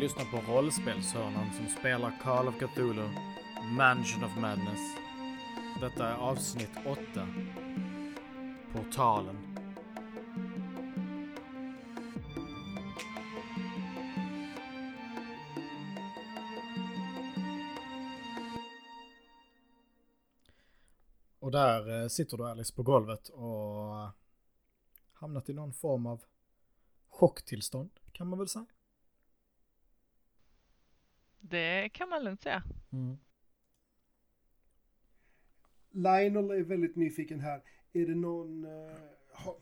lyssnar på rollspelshörnan som spelar Call of Cthulhu, Mansion of Madness. Detta är avsnitt 8. Portalen. Och där eh, sitter du Alice på golvet och eh, hamnat i någon form av chocktillstånd kan man väl säga. Det kan man lugnt säga. Mm. Lionel är väldigt nyfiken här. Är det någon... eh, ha,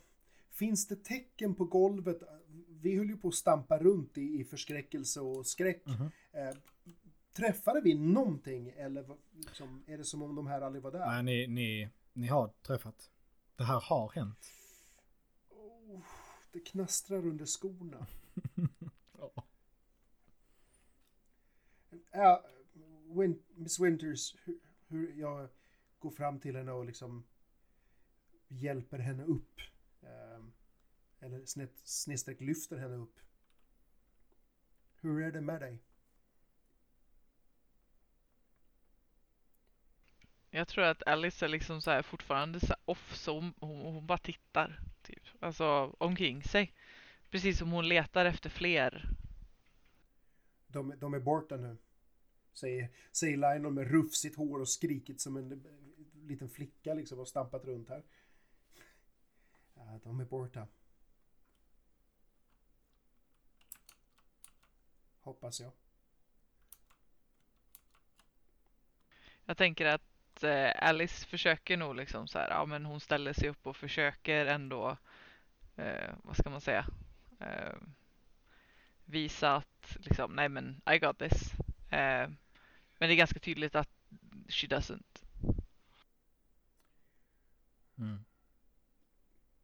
finns det tecken på golvet? Vi höll ju på att stampa runt i, i förskräckelse och skräck. Mhm. Eh, träffade vi någonting eller liksom, är det som om de här aldrig var där? Nej, ni, ni, ni har träffat. Det här har hänt. Oh, det knastrar under skorna. Ja, Win- Miss Winters, hur, hur jag går fram till henne och liksom hjälper henne upp. Ehm, eller snett, snedstreck lyfter henne upp. Hur är det med dig? Jag tror att Alice är liksom så här fortfarande så här off så hon, hon, hon bara tittar typ. Alltså omkring sig. Precis som hon letar efter fler. De, de är borta nu. Säger, säger Lionel med rufsigt hår och skrikit som en liten flicka liksom och stampat runt här. Ja, de är borta. Hoppas jag. Jag tänker att eh, Alice försöker nog liksom så här, ja men hon ställer sig upp och försöker ändå, eh, vad ska man säga, eh, visa att liksom, nej men I got this. Eh, men det är ganska tydligt att she doesn't. Mm.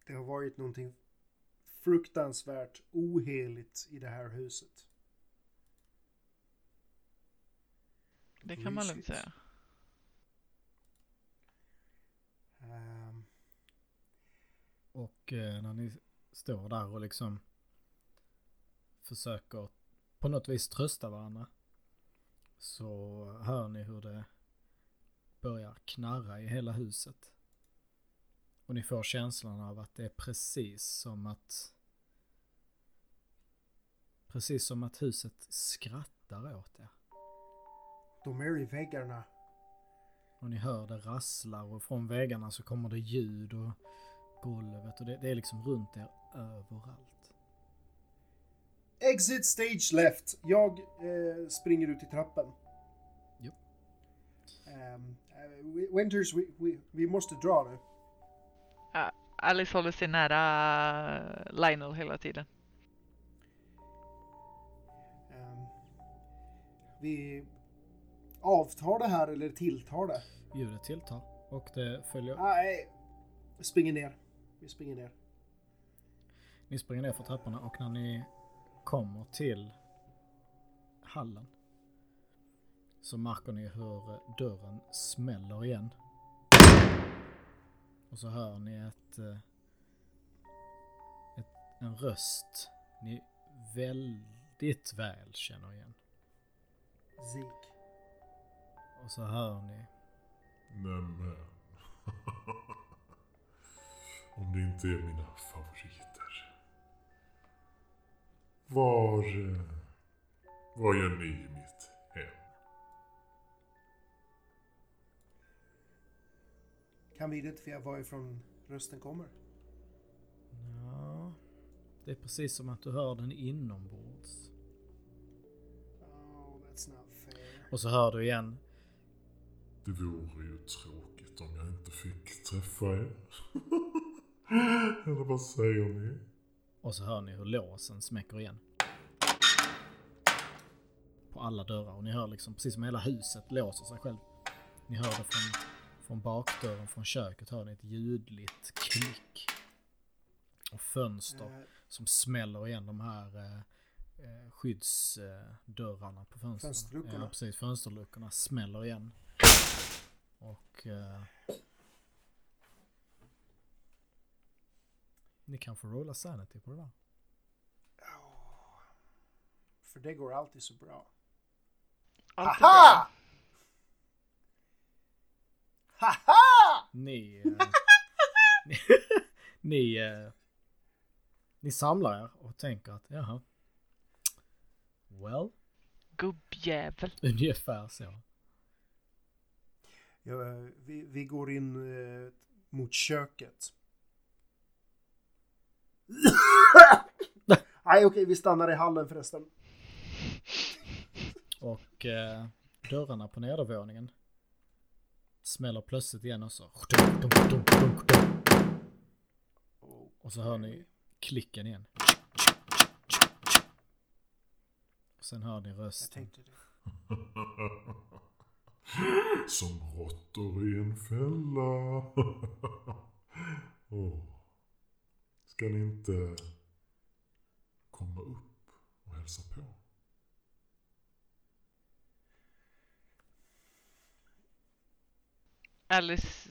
Det har varit någonting fruktansvärt oheligt i det här huset. Det kan man lugnt säga. Ehm, Och eh, när ni står där och liksom försöker på något vis trösta varandra så hör ni hur det börjar knarra i hela huset. Och ni får känslan av att det är precis som att precis som att huset skrattar åt er. de är i väggarna. Och ni hör det rasslar och från väggarna så kommer det ljud och golvet och det, det är liksom runt er överallt. Exit stage left. Jag eh, springer ut i trappen. Jo. Ehm, eh, Winters, vi, vi, vi måste dra nu. Alice håller sig nära Lionel hela tiden. Ehm, vi avtar det här eller tilltar det? Ljudet tilltar och det följer. Nej, vi springer ner. Vi springer ner. Ni springer ner för trapporna och när ni kommer till hallen så märker ni hur dörren smäller igen. Och så hör ni ett, eh, ett en röst ni väldigt väl känner igen. Zik. Och så hör ni Nämen. Om det inte är mina favoriter. Var... Vad gör ni i mitt hem? Kan vi identifiera varifrån rösten kommer? Ja, det är precis som att du hör den inombords. Oh, that's not fair. Och så hör du igen Det vore ju tråkigt om jag inte fick träffa er. Eller vad säger ni? Och så hör ni hur låsen smäcker igen. På alla dörrar och ni hör liksom precis som hela huset låser sig själv. Ni hör det från, från bakdörren från köket hör ni ett ljudligt klick. Och fönster Eh, som smäller igen de här eh, eh, skyddsdörrarna på fönstren. Fönsterluckorna. Ja, precis. Fönsterluckorna smäller igen. Och eh, Ni kan få rolla sanity på det där. för det går alltid så bra. Allt är Haha! bra. Haha! Ni... eh, ni, ni, eh, ni samlar er och tänker att jaha. Well, Gubbjävel. ungefär så. Ja, vi, vi går in eh, mot köket. Nej, okej, vi stannar i hallen förresten. Och eh, dörrarna på nedervåningen smäller plötsligt igen och så. Och så hör ni klicken igen. Och sen hör ni rösten. Som råttor i en fälla. Åh. Ska ni inte komma upp och hälsa på? Alice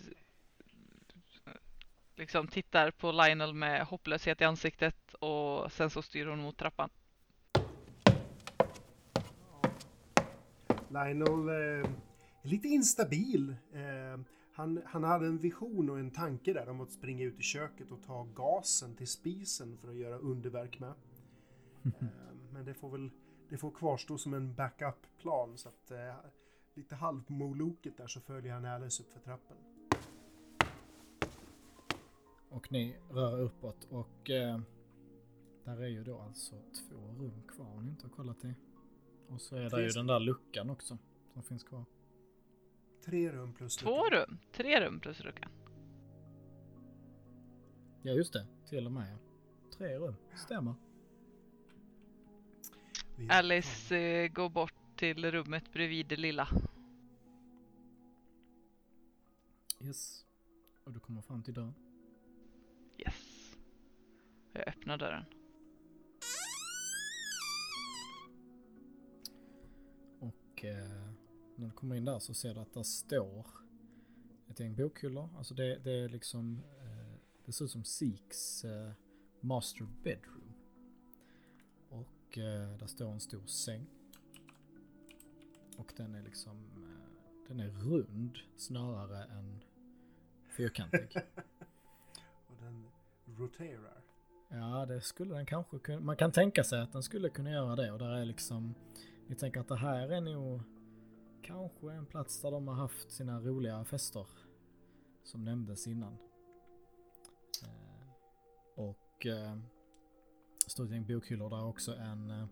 liksom tittar på Lionel med hopplöshet i ansiktet och sen så styr hon mot trappan. Lionel eh, är lite instabil. Eh, han, han hade en vision och en tanke där om att springa ut i köket och ta gasen till spisen för att göra underverk med. Eh, men det får väl det får kvarstå som en backup-plan så att eh, lite halv på moloket där så följer han Alice upp för trappen. Och ni rör uppåt och eh, där är ju då alltså två rum kvar om ni inte har kollat det. Och så är det ju den där luckan också som finns kvar. Tre rum plus Två luckan. rum, tre rum plus luckan. Ja just det, till och med. Tre rum, stämmer. Alice eh, går bort till rummet bredvid det lilla. Yes. Och du kommer fram till dörren. Yes. Jag öppnar dörren. Och eh, när du kommer in där så ser du att där står ett gäng bokhyllor. Alltså det, det är liksom, eh, det ser ut som Seeks eh, master bedroom. Och eh, där står en stor säng. Och den är liksom, eh, den är rund snarare än fyrkantig. Och den roterar. Ja, det skulle den kanske kunna. Man kan tänka sig att den skulle kunna göra det och där är liksom. Ni tänker att det här är nog kanske en plats där de har haft sina roliga fester. Som nämndes innan. Eh, och eh, stort gäng bokhyllor där också en, eh,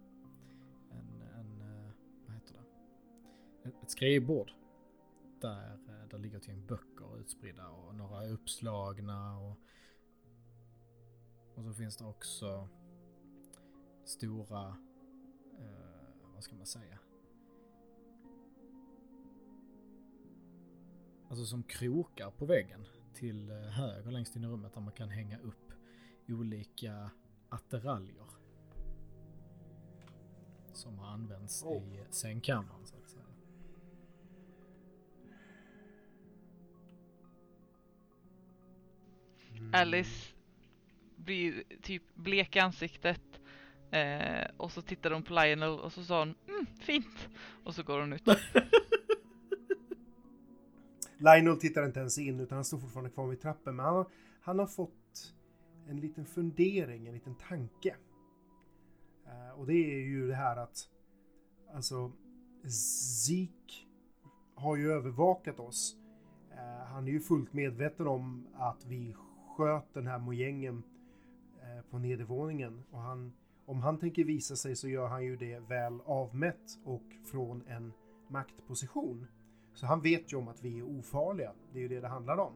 en, en eh, vad heter det? Ett, ett skrivbord. Där, eh, där ligger ett gäng böcker utspridda och några är uppslagna och och så finns det också stora, eh, vad ska man säga? Alltså som krokar på väggen till eh, höger längst in i rummet där man kan hänga upp olika attiraljer. Som har använts Oh. i sängkammaren så att säga. Mm. Alice blir typ blek i ansiktet. Eh, och så tittar hon på Lionel och så sa hon mm, fint. Och så går hon ut. Lionel tittar inte ens in utan han står fortfarande kvar vid trappen. Men han har, han har fått en liten fundering, en liten tanke. Eh, och det är ju det här att alltså Zeke har ju övervakat oss. Eh, han är ju fullt medveten om att vi sköt den här mojängen eh, på nedervåningen. Och han, om han tänker visa sig så gör han ju det väl avmätt och från en maktposition. Så han vet ju om att vi är ofarliga. Det är ju det det handlar om.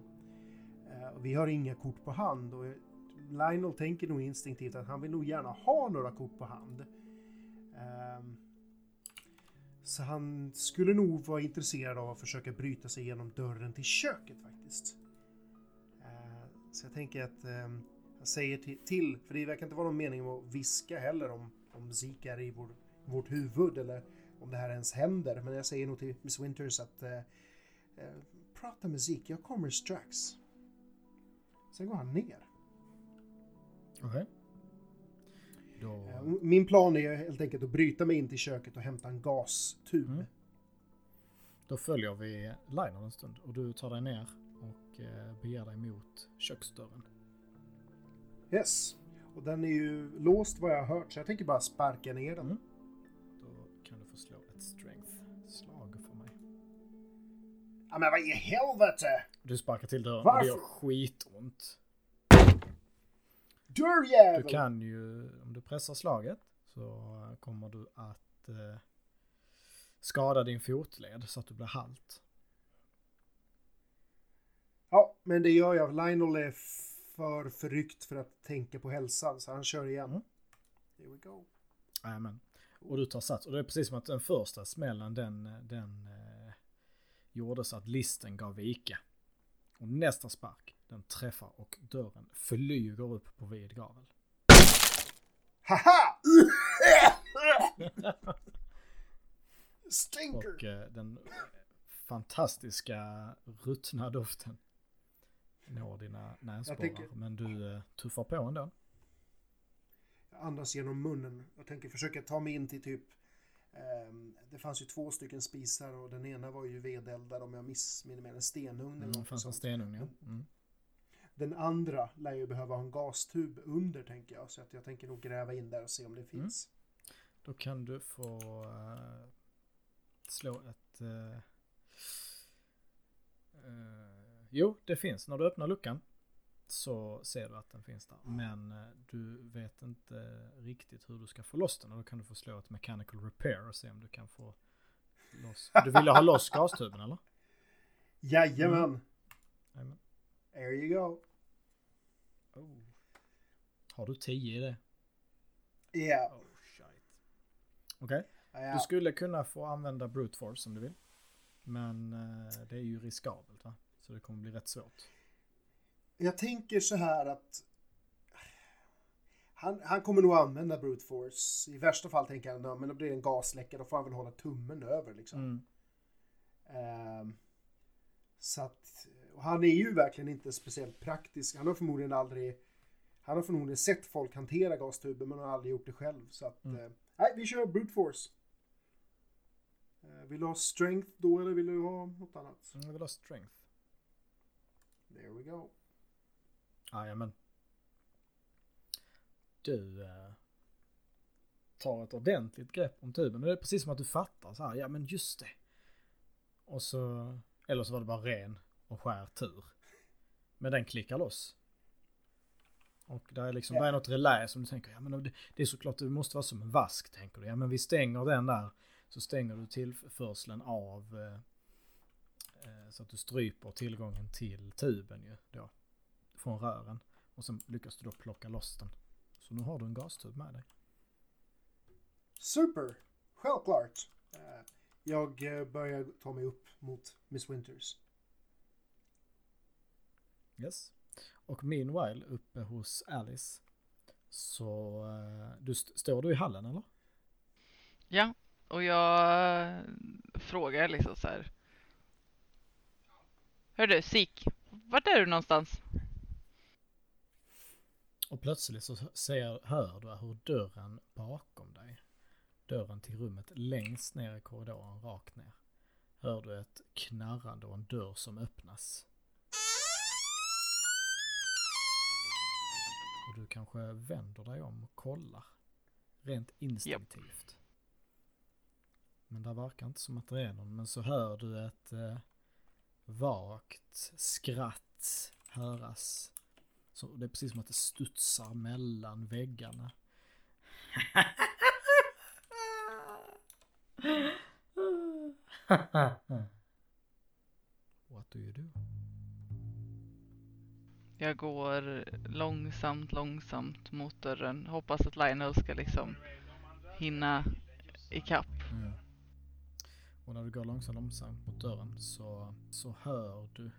Eh, vi har inga kort på hand och Lionel tänker nog instinktivt att han vill nog gärna ha några kort på hand. Ehm, så han skulle nog vara intresserad av att försöka bryta sig igenom dörren till köket faktiskt. Ehm, så jag tänker att han jag säger till, till, för det verkar inte vara någon mening med att viska heller om, om Zeke är i vår, vårt huvud eller om det här ens händer. Men jag säger nog till Miss Winters att eh, eh, prata Zeke, jag kommer strax. Sen går han ner. Okej. Då, Eh, Min plan är helt enkelt att bryta mig in till köket och hämta en gastub. Mm. då följer vi Lionel en stund och du tar dig ner och eh, beger dig mot köksdörren. Yes. Och den är ju låst vad jag har hört så jag tänker bara sparka ner den. Mm. Kan du få slå ett strength-slag för mig. Ja men vad i helvete! Du sparkar till dörren och Varför? det gör skitont. Dörrjävel! Du kan ju, om du pressar slaget så kommer du att eh, skada din fotled så att du blir halt. Ja, men det gör jag. Lionel är för förryckt för att tänka på hälsan så han kör igen. Mm. Here we go. Jajamän. Och du tar sats. Och det är precis som att den första smällen den, den eh, gjorde så att listen gav vika. Och nästa spark, den träffar och dörren flyger upp på vid gavel. Haha! Stinker! Och eh, den fantastiska ruttna doften når dina näsborrar. Men du eh, tuffar på ändå. Andas genom munnen. Jag tänker försöka ta mig in till typ ehm, det fanns ju två stycken spisar och den ena var ju vedeldad om jag missminner mig, en stenugn eller Mm, det fanns en stenugn ja. Mm. Den andra lär ju behöva ha en gastub under tänker jag. Så att jag tänker nog gräva in där och se om det finns. Då kan du få eh, slå ett... eh, eh, jo, det finns. När du öppnar luckan så ser du att den finns där. Men eh, du vet inte riktigt hur du ska få loss den. Och då kan du få slå ett mechanical repair och se om du kan få loss. Du ville ha loss gastuben eller? Jajamän! Mm. Jajamän. There you go. Oh. Har du 10 i det? Yeah. Oh. Okej. Du Ja. skulle kunna få använda brute force om du vill. Men eh, det är ju riskabelt va? Så det kommer bli rätt svårt. Jag tänker så här att han, han kommer nog använda brute force. I värsta fall tänker han, "Ja, men då blir det en gasläcka, då får han väl hålla tummen över liksom. Mm. Ehm, så att, och han är ju verkligen inte speciellt praktisk. Han har förmodligen aldrig, han har förmodligen sett folk hantera gastuber men har aldrig gjort det själv. Så att, Mm. eh, nej, vi kör brute force. Eh, vill du ha strength då eller vill du ha något annat? Jag vill ha strength. There we go. Jajamän. Du eh, tar ett ordentligt grepp om tuben. Det är precis som att du fattar så här. Ja men just det. Och så, eller så var det bara ren och skär tur. Men den klickar loss. Och där är liksom, Ja. det är något relä som du tänker, ja men det, det är såklart, det måste vara som en vask tänker du. Ja men vi stänger den där. Så stänger du tillförseln av eh, eh, så att du stryper tillgången till tuben ju då. Från rören. Och sen lyckas du då plocka loss den. Så nu har du en gastub med dig. Super! Självklart. Eh, Jag eh, börjar ta mig upp mot Miss Winters. Yes. Och meanwhile uppe hos Alice. Så eh, du st- står du i hallen eller? Ja, och jag frågar liksom så här. Hörru, Sik, vart är du någonstans? Och plötsligt så ser, hör du hur dörren bakom dig, dörren till rummet längst ner i korridoren rakt ner, hör du ett knarrande och en dörr som öppnas. Och du kanske vänder dig om och kollar. Rent instinktivt. Men det verkar inte som att det är någon. Men så hör du ett eh, vagt skratt höras. Så det är precis som att det studsar mellan väggarna. What do you do? Jag går långsamt, långsamt mot dörren. Hoppas att Lionel ska liksom hinna ikapp. Mm. Och när du går långsamt, långsamt mot dörren så, så hör du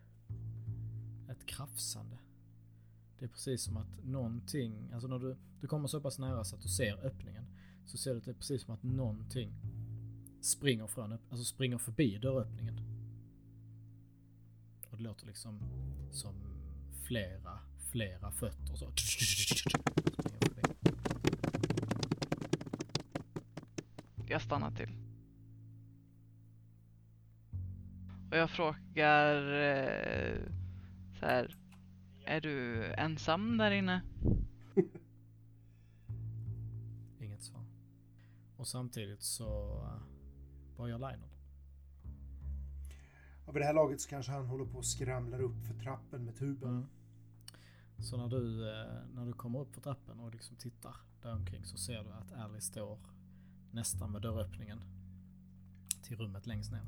ett krafsande. Det är precis som att någonting, alltså när du, du kommer så pass nära så att du ser öppningen. Så ser du att det är precis som att någonting springer från, alltså springer förbi dörröppningen. Och det låter liksom som flera, flera fötter så. Jag stannar till. Och jag frågar eh, så här. Är du ensam där inne? Inget svar. Och samtidigt så... Uh, vad gör Lionel? Ja, vid det här laget så kanske han håller på och skramlar upp för trappen med tuben. Mm. Så när du, eh, när du kommer upp för trappen och liksom tittar där omkring så ser du att Alice står nästan med dörröppningen till rummet längst ner.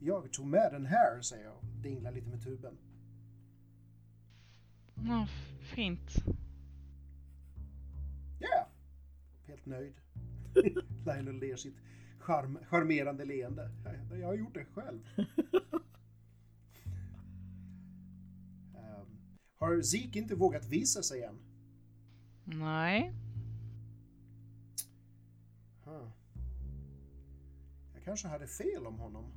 Jag tog med den här, säger jag. Dinglar lite med tuben. Ja, fint. Ja! Yeah. Helt nöjd. Lionel ler sitt charm, charmerande leende. Jag, jag har gjort det själv. um, har Zeke inte vågat visa sig än? Nej. Huh. Jag kanske hade fel om honom.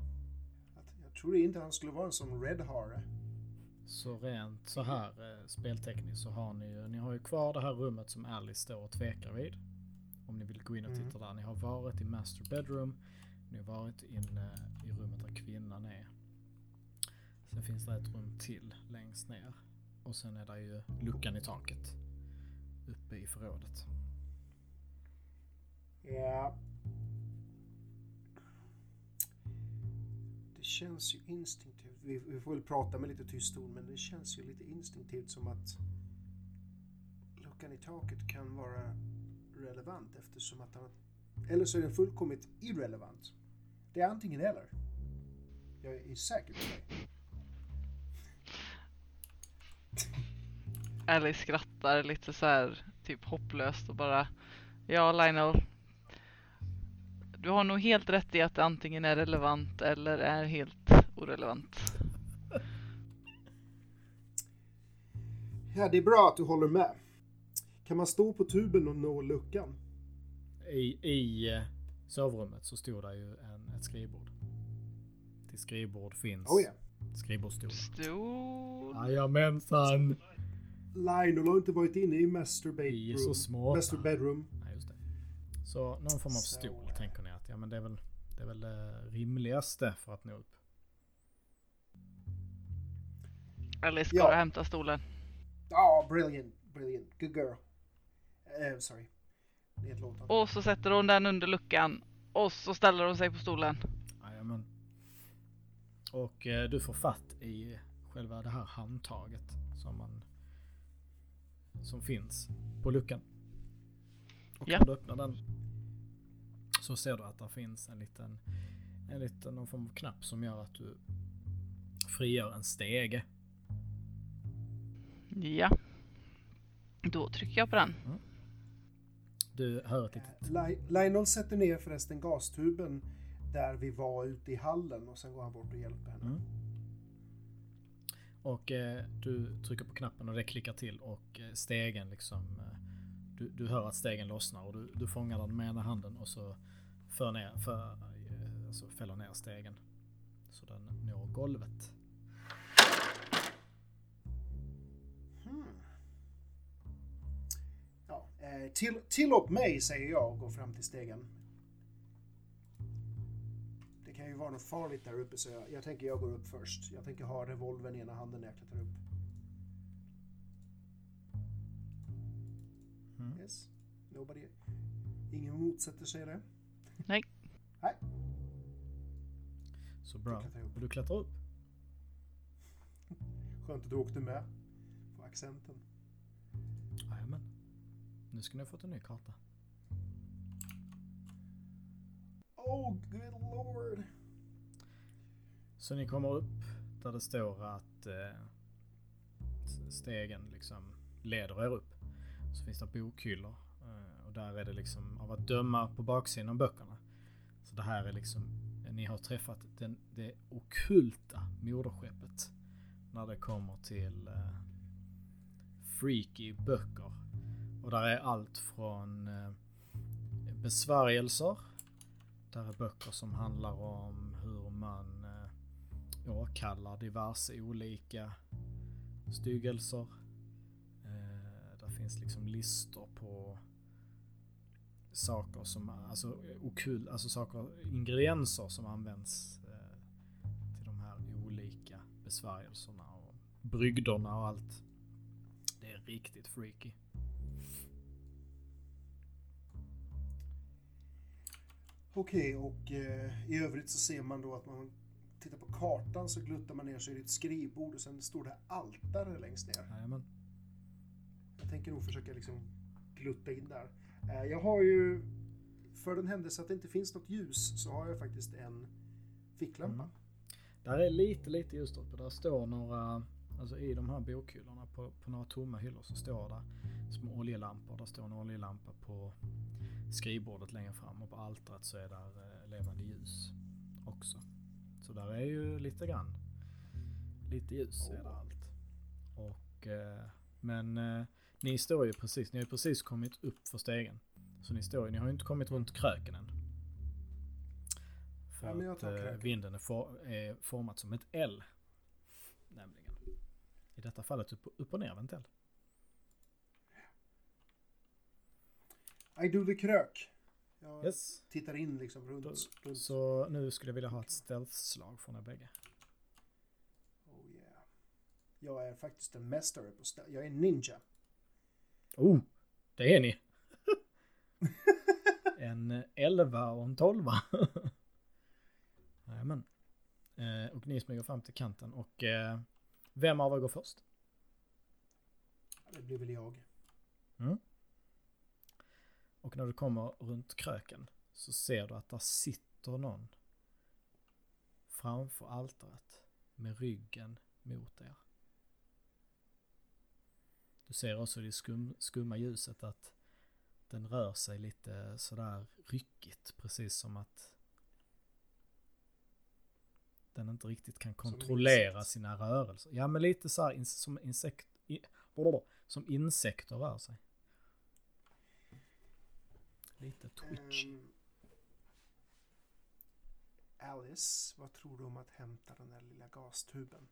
Jag trodde inte han skulle vara en sån red-hare. Så rent så här eh, speltekniskt så har ni ju, ni har ju kvar det här rummet som Alice står och tvekar vid. Om ni vill gå in och titta mm. där. Ni har varit i Master Bedroom. Ni har varit inne i rummet där kvinnan är. Sen finns det ett rum till längst ner. Och sen är det ju luckan i taket. Uppe i förrådet. Ja. Känns ju instinktivt. Vi, vi får väl prata med lite tyst ton men det känns ju lite instinktivt som att luckan i taket kan vara relevant eftersom att han... Eller så är den fullkomligt irrelevant. Det är antingen eller. Jag är säker på det. Alice skrattar lite så här, typ hopplöst och bara Ja Lionel du har nog helt rätt i att det antingen är relevant eller är helt orelevant. Ja, det är bra att du håller med. Kan man stå på tuben och nå luckan? I, i eh, sovrummet så stod där ju en, ett skrivbord. Till skrivbord finns oh, yeah. skrivbordsstol. Stol? Jajamensan! Lionel har inte varit inne i master bedroom. så smarta. Master bedroom. Nej, just det. Så någon form av stol tänker ni att ja men det är väl det är väl det rimligaste för att nå upp. Alice ska ja. hämta stolen. Ja, oh, brilliant, brilliant, good girl. Uh, sorry. Nedlåtande. Och så sätter hon den under luckan. Och så ställer hon sig på stolen. Jajamän. Och eh, du får fatt i själva det här handtaget som man som finns på luckan. Och ja. när du öppnar den så ser du att det finns en liten, en liten någon form av knapp som gör att du frigör en stege. Ja. Då trycker jag på den. Mm. Du hör ett litet... Lionel sätter ner förresten gastuben där vi var ute i hallen och sen går han bort och hjälper henne. Mm. Och eh, du trycker på knappen och det klickar till och eh, stegen liksom... Eh, du, du hör att stegen lossnar och du, du fångar den med ena handen och så för ner, för, alltså fäller ner stegen. Så den når golvet. Eh, till, tillåt mig, säger jag och går fram till stegen. Det kan ju vara något farligt där uppe så jag, jag tänker jag går upp först. Jag tänker ha revolvern i ena handen när jag klättrar upp. Mm. Yes. Nobody. Ingen motsätter sig det. Nej. Nej. Så bra. Och du klättrar upp? Skönt att du åkte med på accenten. Jajamän. Nu ska ni ha fått en ny karta. Oh, good lord. Så ni kommer upp där det står att eh, stegen liksom leder er upp. Så finns det bokhyllor. Eh, och där är det liksom av att döma på baksidan av böckerna. Det här är liksom, ni har träffat den, det okulta moderskeppet. När det kommer till eh, freaky böcker och där är allt från eh, besvärjelser. Där är böcker som handlar om hur man eh, åkallar diverse olika styggelser. Eh, där finns liksom listor på saker som, alltså okul, alltså saker, ingredienser som används eh, till de här olika besvärjelserna och brygderna och allt. Det är riktigt freaky. Okej, och eh, i övrigt så ser man då att man tittar på kartan så gluttar man ner sig i ett skrivbord och sen står det altare längst ner. Jajamän. Jag tänker nog försöka liksom glutta in där. Eh, jag har ju, för den händelse att det inte finns något ljus, så har jag faktiskt en ficklampa. Mm. Där är lite, lite ljusstolpe. uppe. Där står några, alltså i de här bokhyllorna på, på några tomma hyllor så står det små oljelampor. Där står en oljelampa på skrivbordet längre fram och på altaret så är där eh, levande ljus också. Så där är ju lite grann, lite ljus är det allt. Och, eh, men eh, ni står ju precis, ni har ju precis kommit upp för stegen. Så ni står ju, ni har ju inte kommit runt kröken än. För Ja, att eh, kröken. vinden är, for, är format som ett L. Nämligen. I detta fallet upp, upp och ner ventil. I do the krök. Jag Yes. tittar in liksom runt. Då, runt. så nu skulle jag vilja ha ett stealth-slag från er bägge. Oh yeah. Jag är faktiskt en mästare på stä- Jag är ninja. Oh, det är ni. en 11 och en 12. Jajamän. Eh, och ni smyger fram till kanten och eh, vem av er går först? Det blir väl jag. Och när du kommer runt kröken så ser du att där sitter någon framför altaret med ryggen mot er. Du ser också i det skum, skumma ljuset att den rör sig lite sådär ryckigt, precis som att den inte riktigt kan kontrollera sina rörelser. Ja, men lite så här som insekt, i, som insekter rör sig. Lite twitch. Ehm, Alice, vad tror du om att hämta den där lilla gastuben?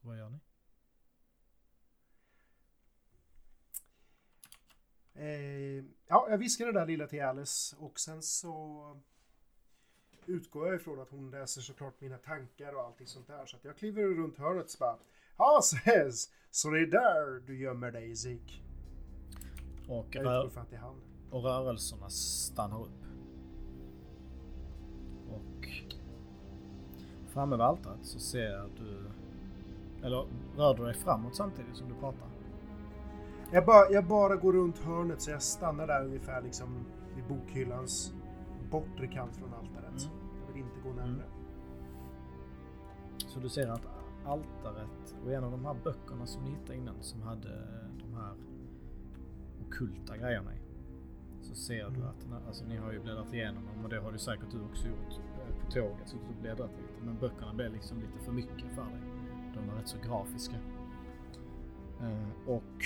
Vad gör ni? Eh, ja, jag viskar det där lilla till Alice och sen så utgår jag ifrån att hon läser såklart mina tankar och allting sånt där. Så att jag kliver runt hörnet och bara Ja, ses! Så det är där du gömmer dig, Zik. Och, Jag rör, utgår från att det är han. och rörelserna stannar upp. Och framme vid altaret så ser du... Eller rör du dig framåt samtidigt som du pratar? Jag bara, jag bara går runt hörnet så jag stannar där ungefär liksom vid bokhyllans bortre kant från altaret. Mm. Jag vill inte gå närmare. Så du ser att altaret och en av de här böckerna som ni hittade innan som hade de här okulta grejerna i. Så ser du Mm. att, den här- alltså ni har ju bläddrat igenom dem och det har du säkert du också gjort eh, på tåget. Så du bläddrat lite. Men böckerna blev liksom lite för mycket för dig. De var rätt så grafiska. Eh, och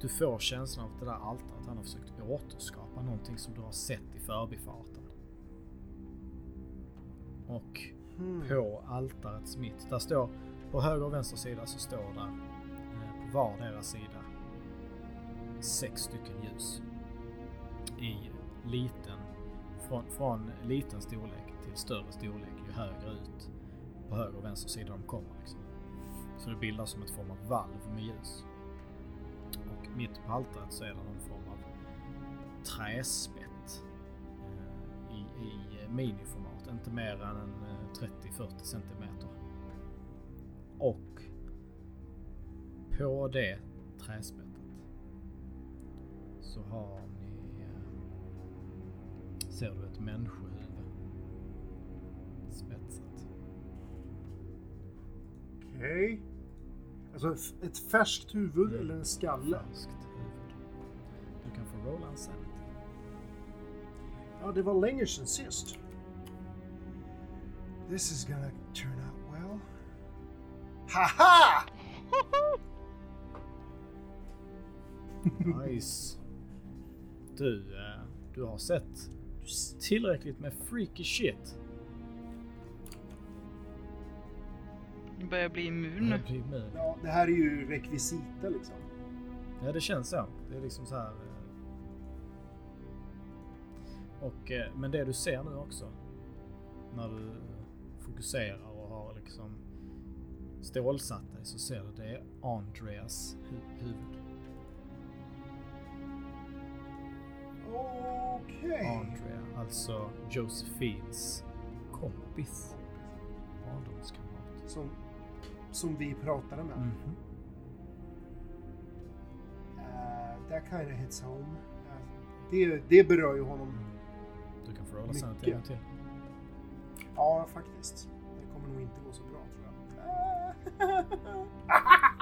du får känslan av att det där altaret han har försökt återskapa någonting som du har sett i förbifarten. Och Hmm. på altarets mitt. Där står, på höger och vänster sida så står där eh, på vardera sida sex stycken ljus. I liten, från, från liten storlek till större storlek ju högre ut på höger och vänster sida de kommer. Liksom. Så det bildas som ett form av valv med ljus. Och mitt på altaret så är det någon form av träspett eh, i, i miniformat. Inte mer än 30-40 eh, centimeter. Och på det träspettet så har ni... Eh, ser du ett människohuvud spetsat. Okej. Alltså f- ett färskt huvud Mm. eller en skalle? Färskt huvud. Du kan få rolla en sanity. Ja, det var länge sedan sist. This is gonna turn out well. Haha! Nice. Du, eh, du har sett tillräckligt med freaky shit. Börjar bli immun. Det blir immun. Ja, det här är ju rekvisita liksom. Ja, det känns så. Det är liksom så här. eh. Och, eh, men det du ser nu också. När du fokuserar och har liksom stålsatt dig så ser du det är Andreas hu- huvud. Okej. Andrea, alltså Josephines kompis. Barndomskamrat. Som, som vi pratade med. Mhm. Uh, that kind of hits home. Eh, det, det berör ju honom. Du kan få rolla sanity en gång till. Ja, faktiskt. Det kommer nog inte gå så bra tror jag.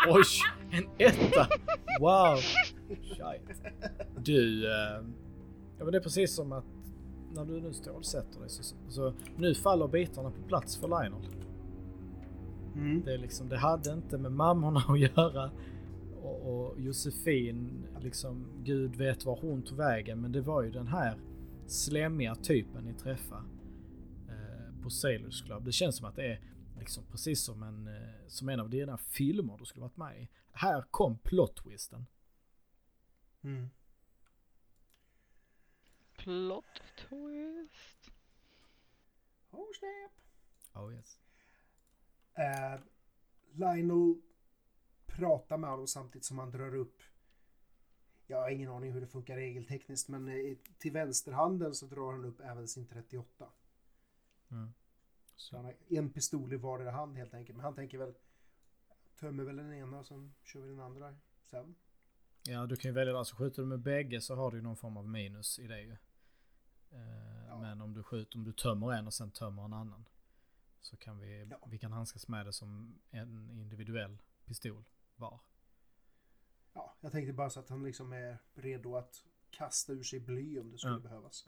Oj! En etta! Wow! Shit. Du, eh, ja men det är precis som att när du nu stålsätter dig så, så nu faller bitarna på plats för Lionel. Mm. Det är liksom, det hade inte med mammorna att göra och, och Josefin, liksom gud vet var hon tog vägen men det var ju den här slemmiga typen ni träffade eh, på Sailors Club. Det känns som att det är liksom precis som en, eh, som en av dina filmer du skulle varit med i. Här kom plot twisten. Mm. Plot twist. Oh snap. Oh yes. Eh, Lionel pratar med honom samtidigt som han drar upp jag har ingen aning hur det funkar regeltekniskt men eh, till vänsterhanden så drar han upp även sin 38. Mm. Så han har en pistol i vardera hand helt enkelt. Men han tänker väl tömmer väl den ena och sen kör vi den andra sen. Ja, du kan ju välja. Alltså skjuter du med bägge så har du ju någon form av minus i det ju. Eh, Ja. Men om du skjuter, om du tömmer en och sen tömmer en annan. Så kan vi, Ja. vi kan handskas med det som en individuell pistol var. Ja, jag tänkte bara så att han liksom är redo att kasta ur sig bly om det skulle Ja. behövas.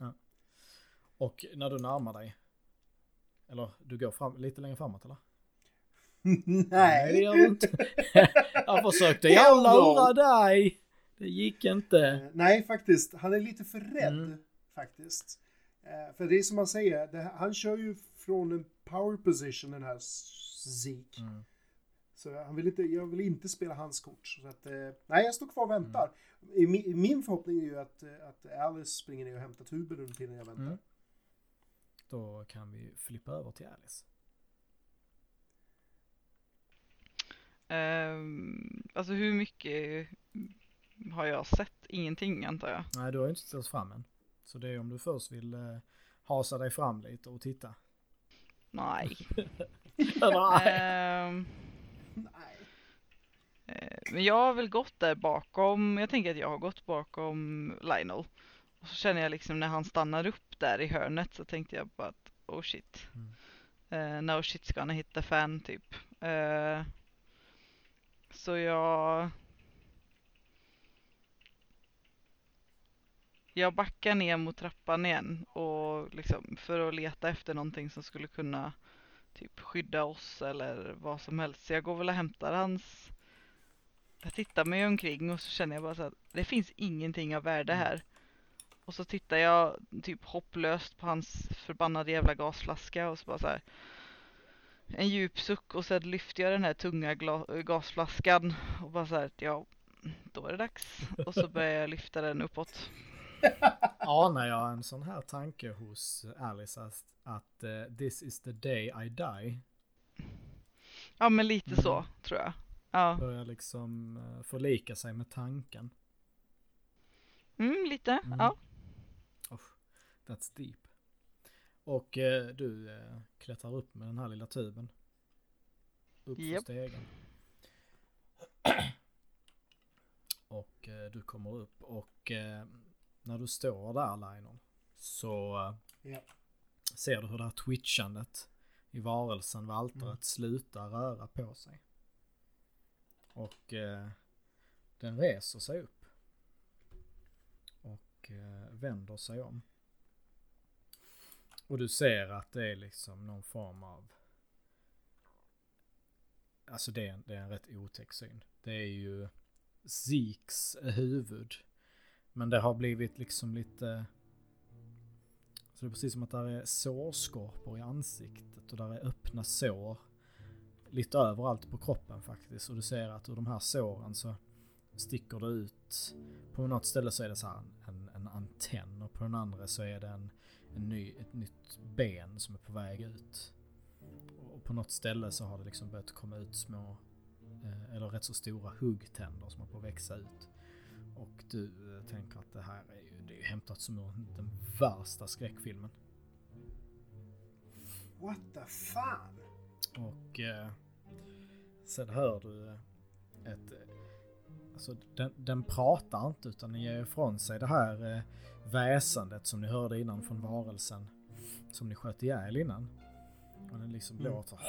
Och när du närmar dig. Eller du går fram, lite längre framåt eller? Nej. det gör du inte. Jag försökte jag lura dig. Det gick inte. Eh, Nej, faktiskt. Han är lite för rädd. Mm. Faktiskt. Eh, För det är som man säger, han kör ju från en power position den här Zeke. Mm. Så han vill inte, jag vill inte spela hans kort. Så att, eh, nej, jag står kvar och väntar. I mi- Min förhoppning är ju att, eh, att Alice springer ner och hämtar tuben under tiden jag väntar. Mm. Då kan vi flippa över till Alice. Ehm, alltså hur mycket har jag sett? Ingenting antar jag. Nej, du har ju inte ställt fram än. Så det är om du först vill eh, hasa dig fram lite och titta. Nej. Nej. Ehm, Nej. eh, men jag har väl gått där bakom. Jag tänker att jag har gått bakom Lionel. Och så känner jag liksom när han stannar upp där i hörnet så tänkte jag bara att oh shit. Mm. Eh, no shit's gonna hit the fan typ. Eh, så jag Jag backar ner mot trappan igen och liksom för att leta efter någonting som skulle kunna typ skydda oss eller vad som helst. Så jag går väl och hämtar hans Jag tittar mig omkring och så känner jag bara så att det finns ingenting av värde här. Och så tittar jag typ hopplöst på hans förbannade jävla gasflaska och så bara så här en djup suck och sen lyfter jag den här tunga gasflaskan och bara så här, ja, då är det dags. Och så börjar jag lyfta den uppåt. Anar jag en sån här tanke hos Alice att, att eh, this is the day I die? Ja, men lite Mm. så tror jag. Ja, Börjar liksom eh, förlika sig med tanken. mm, lite. Mm. Ja. Usch, that's deep. Och eh, du eh, klättrar upp med den här lilla tuben. Upp för Japp. stegen. Och du kommer upp och när du står där Lionel så eh, Ja. ser du hur det här twitchandet i varelsen vid altaret Mm. slutar röra på sig. Och eh, den reser sig upp. Och eh, vänder sig om. Och du ser att det är liksom någon form av... Alltså det är, en, det är en rätt otäck syn. Det är ju Zeeks huvud. Men det har blivit liksom lite... Så det är precis som att det är sårskorpor i ansiktet och där är öppna sår. lite överallt på kroppen faktiskt. Och du ser att ur de här såren så sticker det ut. På något ställe så är det så här en, en antenn och på den andra så är det en, en ny, ett nytt ben som är på väg ut. Och på något ställe så har det liksom börjat komma ut små, eh, eller rätt så stora huggtänder som är på att växa ut. Och du eh, tänker att det här är ju, det är ju hämtat som ur den värsta skräckfilmen. What the fan? Och eh, sen hör du eh, ett... eh, Alltså den, den pratar inte utan den ger ifrån sig det här eh, väsendet som ni hörde innan från varelsen. Som ni sköt ihjäl innan. Och den liksom Mm. låter...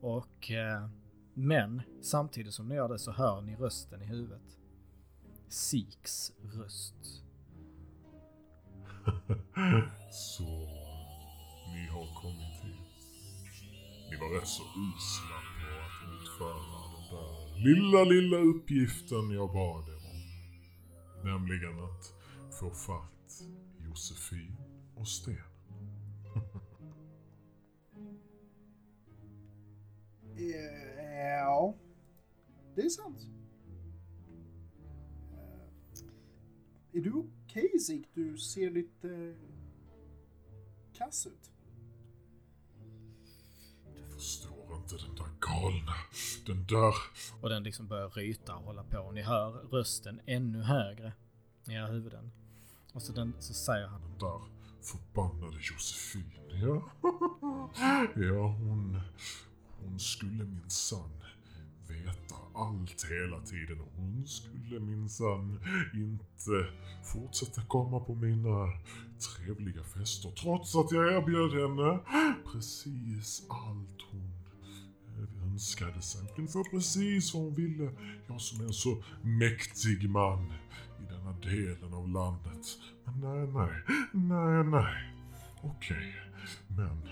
Och... Eh, men samtidigt som ni gör det så hör ni rösten i huvudet. Siks röst. Så ni har kommit hit. Ni var rätt så usla på att utföra den där lilla, lilla uppgiften jag bad er om. Nämligen att få fatt Josefin och Sten. Eh, ja, det är sant. Eh, är du okej Zik? Du ser lite kass ut. Du förstår inte den där galna, den där... Och den liksom börjar ryta och hålla på. Och ni hör rösten ännu högre i era huvuden. Och så, den, så säger han Den där förbannade Josefin, ja. Ja, hon... Hon skulle minsann veta allt hela tiden och hon skulle minsann inte fortsätta komma på mina trevliga fester trots att jag erbjöd henne precis allt hon önskade sig. Hon kunde få precis vad hon ville. Jag som är en så mäktig man i denna delen av landet. Men nej, nej, nej, nej. Okej, men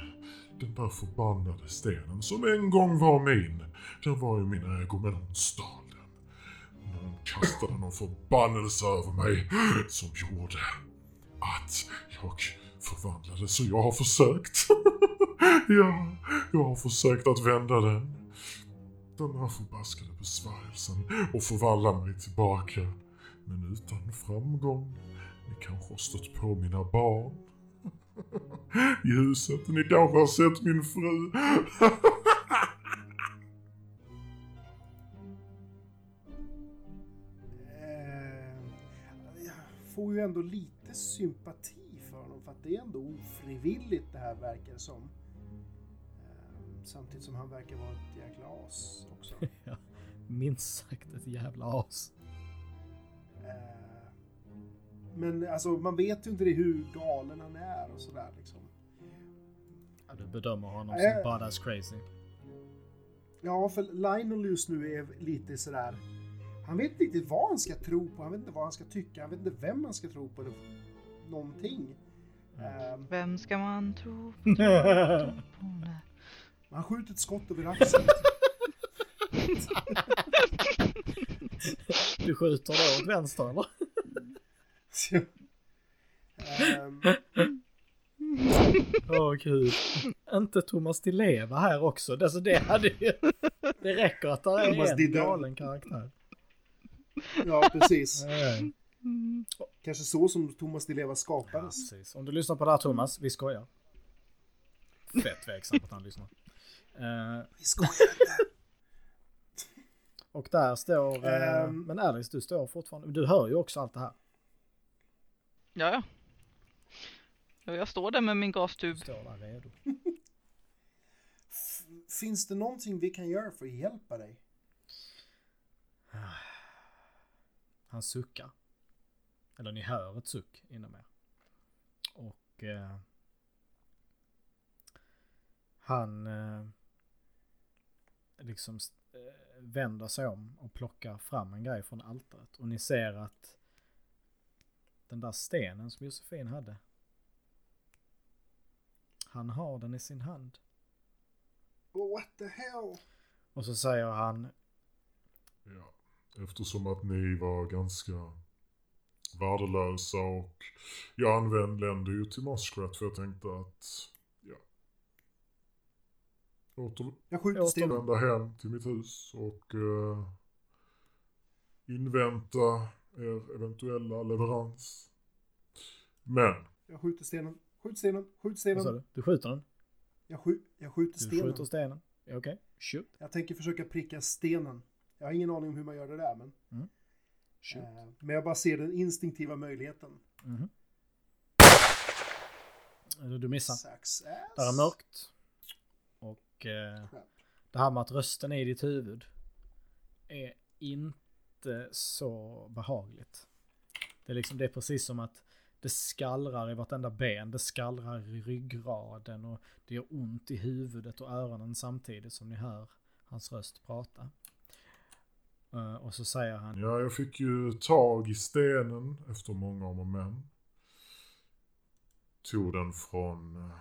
den där förbannade stenen som en gång var min, den var i mina ägo men hon stal den. Hon kastade någon förbannelse över mig som gjorde att jag förvandlades så jag har försökt. ja, jag har försökt att vända den. Den här förbaskade besvärjelsen och förvandla mig tillbaka. Men utan framgång. Ni kanske har stött på mina barn. I huset. Ni kanske har sett min fru. Eh, jag får ju ändå lite sympati för honom för att det är ändå ofrivilligt det här verkar som. Eh, samtidigt som han verkar vara ett jäkla as också. minst sagt ett jävla as. Men alltså man vet ju inte det hur galen han är och sådär liksom. Ja, du bedömer honom Ja, som ja. badass crazy. Ja, för Lionel just nu är lite sådär... Han vet inte riktigt vad han ska tro på, han vet inte vad han ska tycka, han vet inte vem han ska tro på eller någonting. Eh, Vem ska man tro på? han skjuter ett skott över axeln. Du skjuter då åt vänster eller? Så, ehm, Åh gud. Inte Thomas Di Leva här också. Alltså det hade ju... Det räcker att det är Thomas en galen karaktär. ja, precis. Nej. Kanske så som Thomas Di Leva Ja, skapades. precis. Om du lyssnar på det här Thomas, vi skojar. Fett tveksam att han lyssnar. Eh, Vi skojar inte. och där står... Ehm. men Alice, du står fortfarande... Du hör ju också allt det här. Ja, ja. Ja, Jag står där med min gastub. står där redo. Finns det någonting vi kan göra för att hjälpa dig? Han suckar. Eller ni hör ett suck inom er. Och eh, han eh, liksom eh, vänder sig om och plockar fram en grej från altaret. Och ni ser att den där stenen som Josefin hade. Han har den i sin hand. Oh, what the hell? Och så säger han Ja, eftersom att ni var ganska värdelösa och jag använde ju till Muskrat för jag tänkte att ja, åter, Jag skjuter återvända hem till mitt hus och eh, invänta er eventuella leverans. Men, Jag skjuter stenen. Skjut stenen. Skjut Vad stenen. sa du? Du skjuter den? Jag, skj jag skjuter Du stenen. skjuter stenen? Ja, Okej, shoot. Jag tänker försöka pricka stenen. Jag har ingen aning om hur man gör det där, men, shoot. eh, men jag bara ser den instinktiva möjligheten. Eller Du missar. Success. Där är mörkt. Och eh, det här med att rösten är i ditt huvud är inte så behagligt. Det är liksom, det är precis som att det skallrar i vartenda ben, det skallrar i ryggraden och det gör ont i huvudet och öronen samtidigt som ni hör hans röst prata. Eh, och så säger han, ja, jag fick ju tag i stenen efter många om och men. Tog den från eh,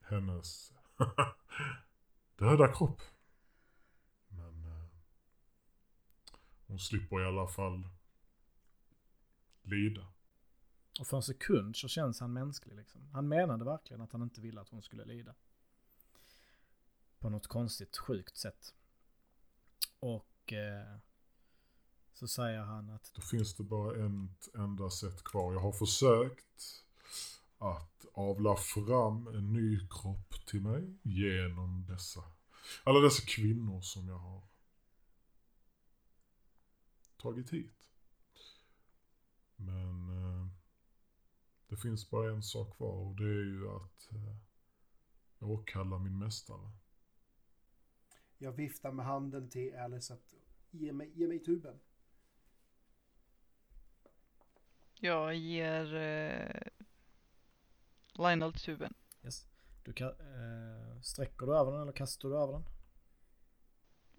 hennes döda kropp. Men eh, hon slipper i alla fall lida. och för en sekund så känns han mänsklig liksom. Han menade verkligen att han inte ville att hon skulle lida. På något konstigt, sjukt sätt. Och eh, så säger han att Då finns det bara ett enda sätt kvar. Jag har försökt att avla fram en ny kropp till mig genom dessa, alla dessa kvinnor som jag har tagit hit. Men eh, det finns bara en sak kvar och det är ju att eh, åkalla min mästare. Jag viftar med handen till Alice att ge mig, ge mig tuben. Jag ger eh, Lionel tuben. yes, du kan, eh, sträcker du över den eller kastar du över den?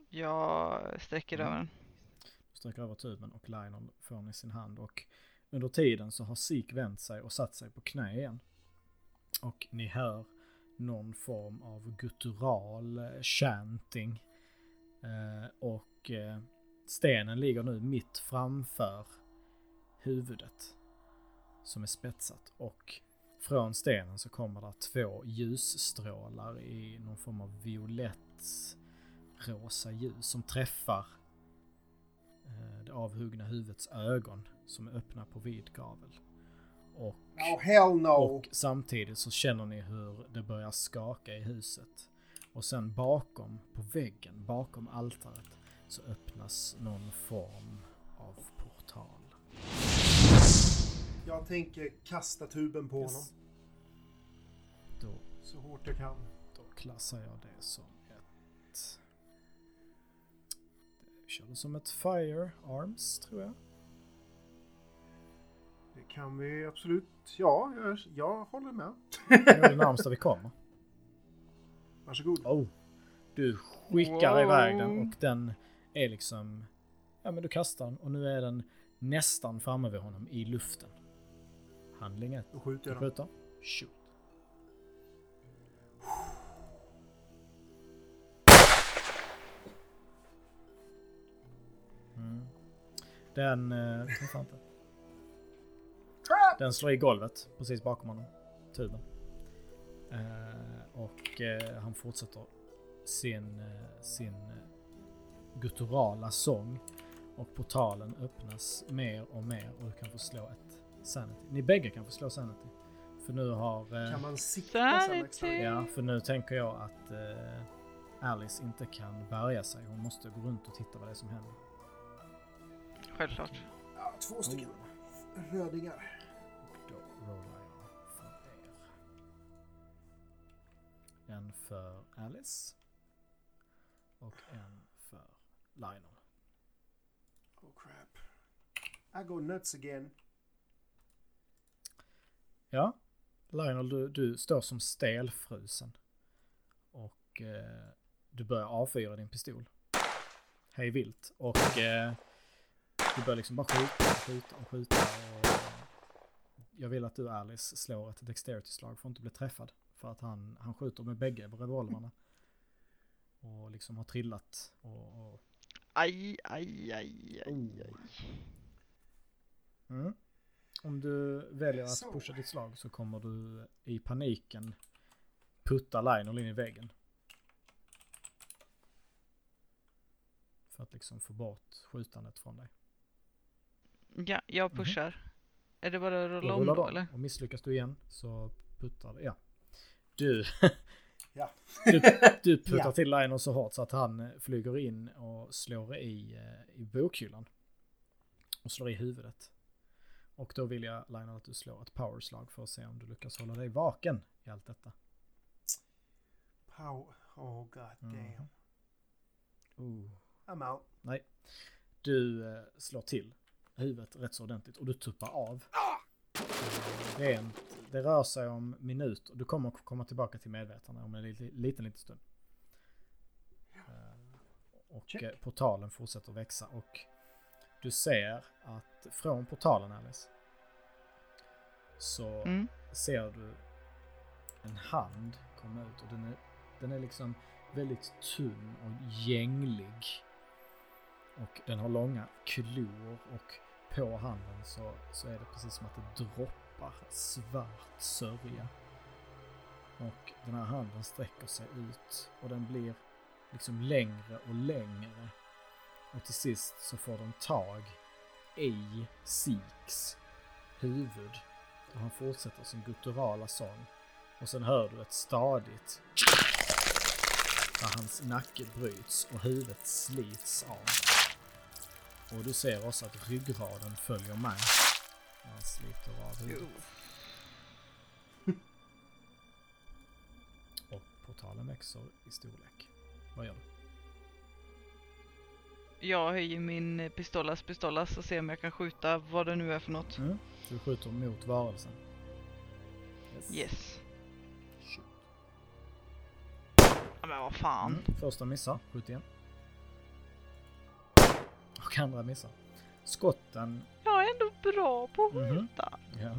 Jag sträcker Mm. över den försöker sträcker över tuben och Lionel får den i sin hand och under tiden så har Sik vänt sig och satt sig på knä igen. Och ni hör någon form av guttural eh, chanting. Eh, och eh, stenen ligger nu mitt framför huvudet som är spetsat och från stenen så kommer det två ljusstrålar i någon form av violett rosa ljus som träffar det avhuggna huvudets ögon som är öppna på vid gavel. Och, Oh no! och samtidigt så känner ni hur det börjar skaka i huset. Och sen bakom, på väggen, bakom altaret, så öppnas någon form av portal. Jag tänker kasta tuben på honom. Yes. Då, Så hårt jag kan. då klassar jag det som Det som ett Firearms, tror jag. Det kan vi absolut. Ja, jag, jag håller med. Det är det närmsta vi kommer. Varsågod. Oh. Du skickar Wow. iväg den och den är liksom... Ja men du kastar den och nu är den nästan framme vid honom i luften. Handling 1. Då skjuter jag dem. skjuter. Shoot. Den eh, träffar inte. Den slår i golvet precis bakom honom. Tuben. Eh, och eh, han fortsätter sin, eh, sin eh, gutturala sång. Och portalen öppnas mer och mer och du kan få slå ett sanity. Ni bägge kan få slå sanity. För nu har... Eh, Kan man sikta Sanity. ja, för nu tänker jag att Alice inte kan bärga sig. Hon måste gå runt och titta vad det är som händer. Självklart. Ja, två stycken rödingar. Och då rollar jag för er. En för Alice. Och en för Lionel. Oh crap. I go nuts again. Ja, Lionel, du, du står som stelfrusen. Och eh, du börjar avfyra din pistol. Hej vilt. Och eh, du börjar liksom bara skjuta och skjuta och skjuta. Och jag vill att du Alice slår ett dexterity-slag för att inte bli träffad. För att han, han skjuter med bägge revolverna. Och liksom har trillat och... och Aj, aj, aj, aj, aj. Mm. Om du väljer att Så. pusha ditt slag så kommer du i paniken putta Lionel in i väggen. För att liksom få bort skjutandet från dig. Ja, jag pushar. Är det bara att rulla om då eller? Och misslyckas du igen så puttar du, ja. Du, Ja. du, du puttar Ja. till Lionel så hårt så att han eh, flyger in och slår i, eh, i bokhyllan. Och slår i huvudet. Och då vill jag Lionel att du slår ett powerslag för att se om du lyckas hålla dig vaken i allt detta. Pow. Oh god damn. Mhm. Oh. I'm out. Nej. Du eh, slår till huvudet rätt så ordentligt och du tuppar av. Eh, Det, är en, det rör sig om minuter. Du kommer att komma tillbaka till medvetande om en liten, liten, liten stund. Eh, Och Check. eh, portalen fortsätter växa och du ser att från portalen Alice så Mm. ser du en hand komma ut och den är, den är liksom väldigt tunn och gänglig. Och den har långa klor och på handen så, så är det precis som att det droppar svart sörja. Och den här handen sträcker sig ut och den blir liksom längre och längre. Och till sist så får den tag i Siks huvud. Och han fortsätter sin gutturala sång. Och sen hör du ett stadigt där hans nacke bryts och huvudet slits av. Och du ser också att ryggraden följer med. När han sliter av huvudet. Och portalen växer i storlek. Vad gör du? Jag höjer min pistolas pistolas och ser om jag kan skjuta vad det nu är för något. Mm. Så du skjuter mot varelsen. Yes. Shoot. Ja, men vad fan. Mm. Första missar, skjut igen. Och andra missar. Skotten, Jag är ändå bra på att Mhm. skjuta. ja.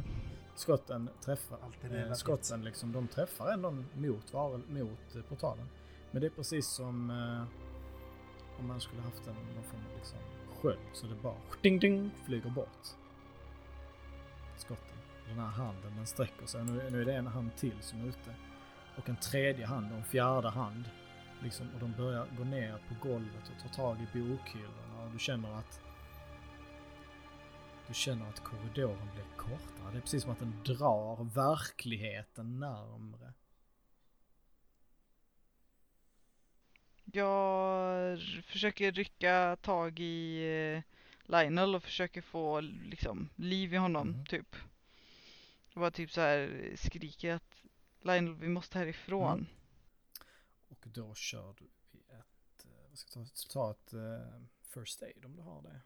Skotten träffar. Alltid Eh, skotten liksom, de träffar ändå mot, mot eh, portalen. Men det är precis som eh, om man skulle haft en någon form av liksom sköld så det bara ding ding flyger bort. Skotten. Den här handen den sträcker sig. Nu, nu är det en hand till som är ute. Och en tredje hand och en fjärde hand. Liksom, och de börjar gå ner på golvet och ta tag i bokhyllorna och du känner att du känner att korridoren blir kortare. Det är precis som att den drar verkligheten närmre. Jag försöker rycka tag i eh, Lionel och försöker få liksom liv i honom Mhm. typ. Och bara typ så här skriker att Lionel vi måste härifrån. Mm. Och då kör du i ett, eh, vad ska jag ta, ta ett eh, first aid om du har det.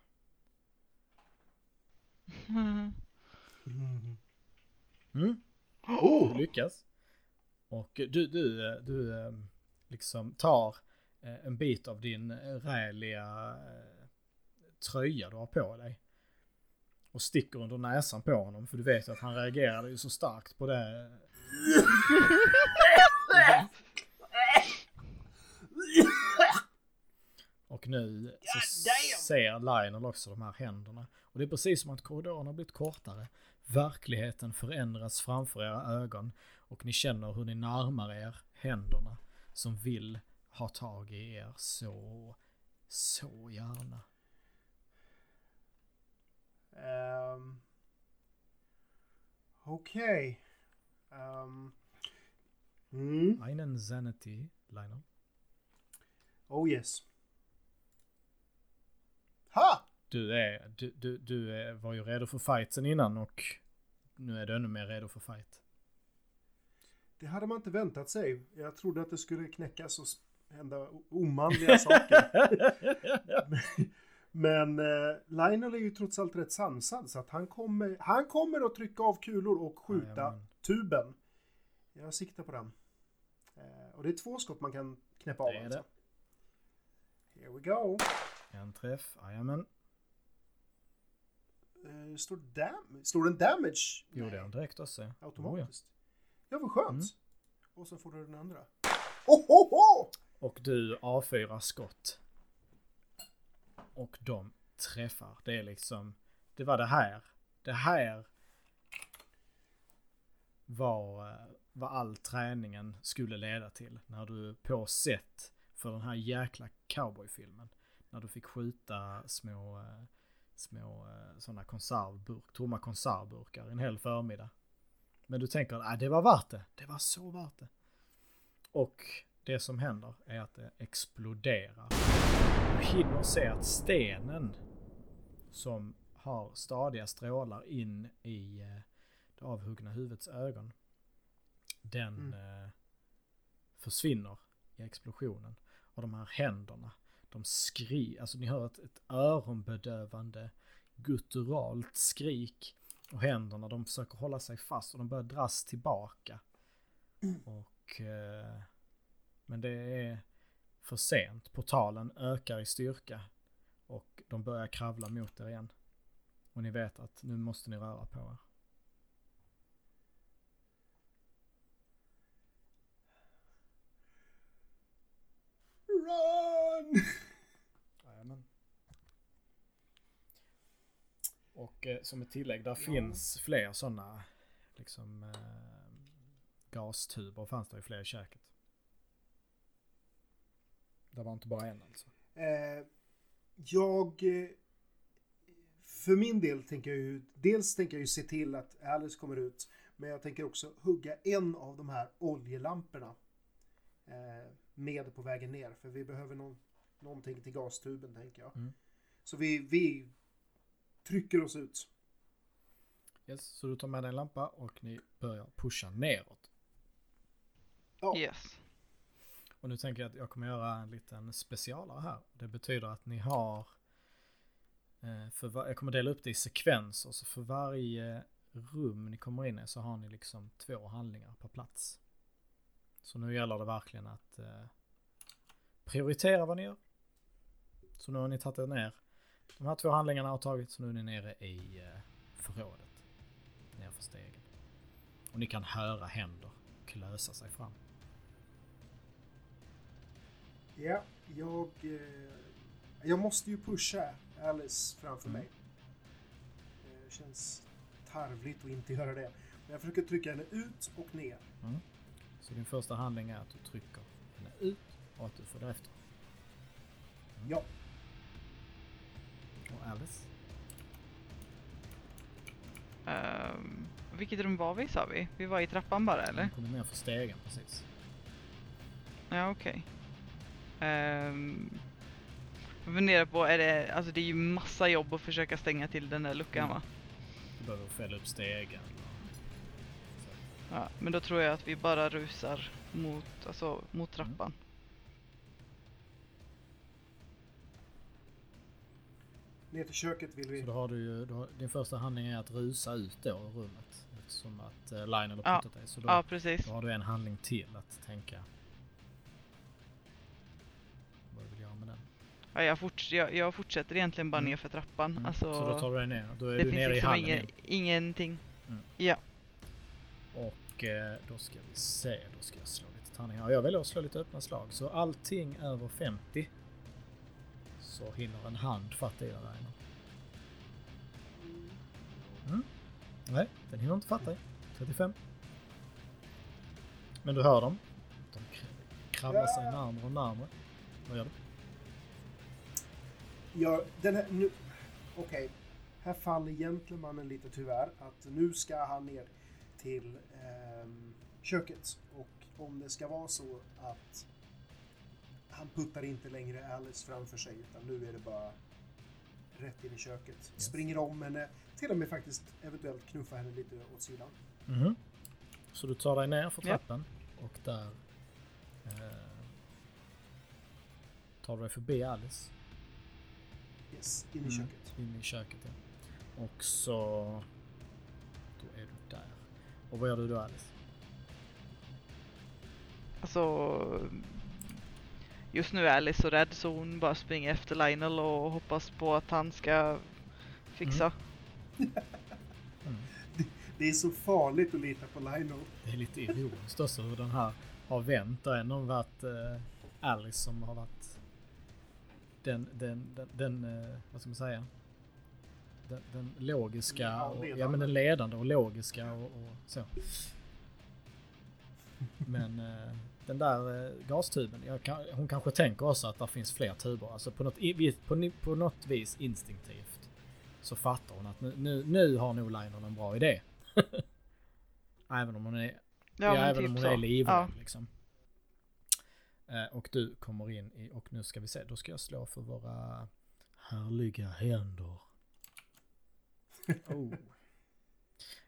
Mm. Mm. Oh! Du lyckas. Och du, du, eh, du liksom tar en bit av din räliga tröja du har på dig. Och sticker under näsan på honom för du vet att han reagerade ju så starkt på det. Och nu så ser Lionel också de här händerna. Och det är precis som att korridoren har blivit kortare. Verkligheten förändras framför era ögon och ni känner hur ni närmar er händerna som vill ha tag i er så, så gärna. Um, Okej. Ehm, mm. Einen Sanity, Lionel. Oh yes. Ha! Du, är, du, du, du är, var ju redo för fight sen innan och nu är du ännu mer redo för fight. Det hade man inte väntat sig. Jag trodde att det skulle knäckas och hända omanliga saker. Men eh, Lionel är ju trots allt rätt sansad så att han kommer, han kommer att trycka av kulor och skjuta Jajamän. tuben. Jag siktar på den. Eh, och det är två skott man kan knäppa av Det är alltså. det. Here we go. En träff, jajamän. Eh, står, dam står det en damage? Gjorde Nej, jag direkt också. Oh. Automatiskt. Ja, vad skönt. Mm. Och så får du den andra. Oh, oh, oh! Och du avfyrar skott. Och de träffar. Det är liksom, det var det här. Det här var eh, vad all träningen skulle leda till. När du på set för den här jäkla cowboyfilmen. När du fick skjuta små, eh, små sådana konservburk, tomma konservburkar en hel förmiddag. Men du tänker att det var värt det, det var så värt det. Och det som händer är att det exploderar. Du hinner se att stenen som har stadiga strålar in i eh, det avhuggna huvudets ögon. Den mm. eh, försvinner i explosionen. Och de här händerna, de skri, alltså ni hör ett, ett öronbedövande gutturalt skrik. Och händerna, de försöker hålla sig fast och de börjar dras tillbaka. Mm. Och... Eh, men det är för sent. Portalen ökar i styrka. Och de börjar kravla mot er igen. Och ni vet att nu måste ni röra på er. Run! Jajamän. Och eh, som ett tillägg, där ja. finns fler sådana liksom eh, gastuber fanns det ju fler i köket. Det var inte bara en alltså. Eh, jag eh, för min del tänker jag ju, dels tänker jag ju se till att Alice kommer ut, men jag tänker också hugga en av de här oljelamporna eh, med på vägen ner, för vi behöver någon, någonting till gastuben tänker jag. Mm. Så vi, vi trycker oss ut. Yes, så du tar med dig en lampa och ni börjar pusha neråt. Ja. Yes. Och nu tänker jag att jag kommer göra en liten specialare här. Det betyder att ni har Eh, för var, jag kommer dela upp det i sekvenser, så för varje rum ni kommer in i så har ni liksom två handlingar per plats. Så nu gäller det verkligen att eh, prioritera vad ni gör. Så nu har ni tagit er ner. De här två handlingarna har tagit så nu är ni nere i eh, förrådet. Nerför stegen. Och ni kan höra händer klösa sig fram. Ja, jag... Eh, jag måste ju pusha Alice framför mm. mig. Det känns tarvligt att inte göra det. Men jag försöker trycka henne ut och ner. Mm. Så din första handling är att du trycker henne ut och att du får därefter. Mm. Ja. Och Alice? Um, vilket rum var vi sa vi? Vi var i trappan bara eller? Vi kommer ner för stegen precis. Ja okej. Okay. Um, ehm, jag funderar på, är det, alltså det är ju massa jobb att försöka stänga till den där luckan mm. va? Du behöver fälla upp stegen. Ja, men då tror jag att vi bara rusar mot, alltså, mot mm. trappan. Mm. Ner till köket vill vi. Så då har du ju, har, din första handling är att rusa ut då ur rummet. Eftersom att uh, Lionel har puttat ja. dig. Så då, ja, precis. då har du en handling till att tänka. Ja, jag, forts jag, jag fortsätter egentligen bara mm. ner för trappan. Mm. Alltså, så då tar du dig ner? Då är du nere i liksom hallen? Ingen, ingenting. Mm. Ja. Och eh, då ska vi se, då ska jag slå lite tärningar. Jag väljer att slå lite öppna slag. Så allting över 50 så hinner en hand fatta i dig Mm. Nej, den hinner inte fatta i. 35. Men du hör dem. De kravlar sig närmare och närmare. Vad gör du? Ja, den här, nu... Okej. Okay. Här faller gentlemannen lite tyvärr. Att nu ska han ner till eh, köket. Och om det ska vara så att han puttar inte längre Alice framför sig utan nu är det bara rätt in i köket. Yes. Springer om henne, till och med faktiskt eventuellt knuffar henne lite åt sidan. Mm. Så du tar dig ner för trappen ja. och där eh, tar du dig förbi Alice. Yes, in i mm. köket. In i köket, ja. Och så... Då är du. Och vad gör du då Alice? Alltså... Just nu är Alice så rädd så hon bara springer efter Lionel och hoppas på att han ska fixa. Mm. mm. Det, det, är så farligt att lita på Lionel. Det är lite ironiskt också hur den här har vänt. Det har ändå varit uh, Alice som har varit den, den, den, den eh, vad ska man säga? Den, den logiska, ja, och, ja men den ledande och logiska och, och så. Men eh, den där eh, gastuben. Kan, hon kanske tänker också att det finns fler tuber. Alltså på något, i- på, på något vis instinktivt. Så fattar hon att nu, nu, nu har nog Lionel en bra idé. även om hon är, ja, men även typ om hon så. är livrädd Ja. liksom. Eh, och du kommer in i, och nu ska vi se, då ska jag slå för våra härliga händer. Oh.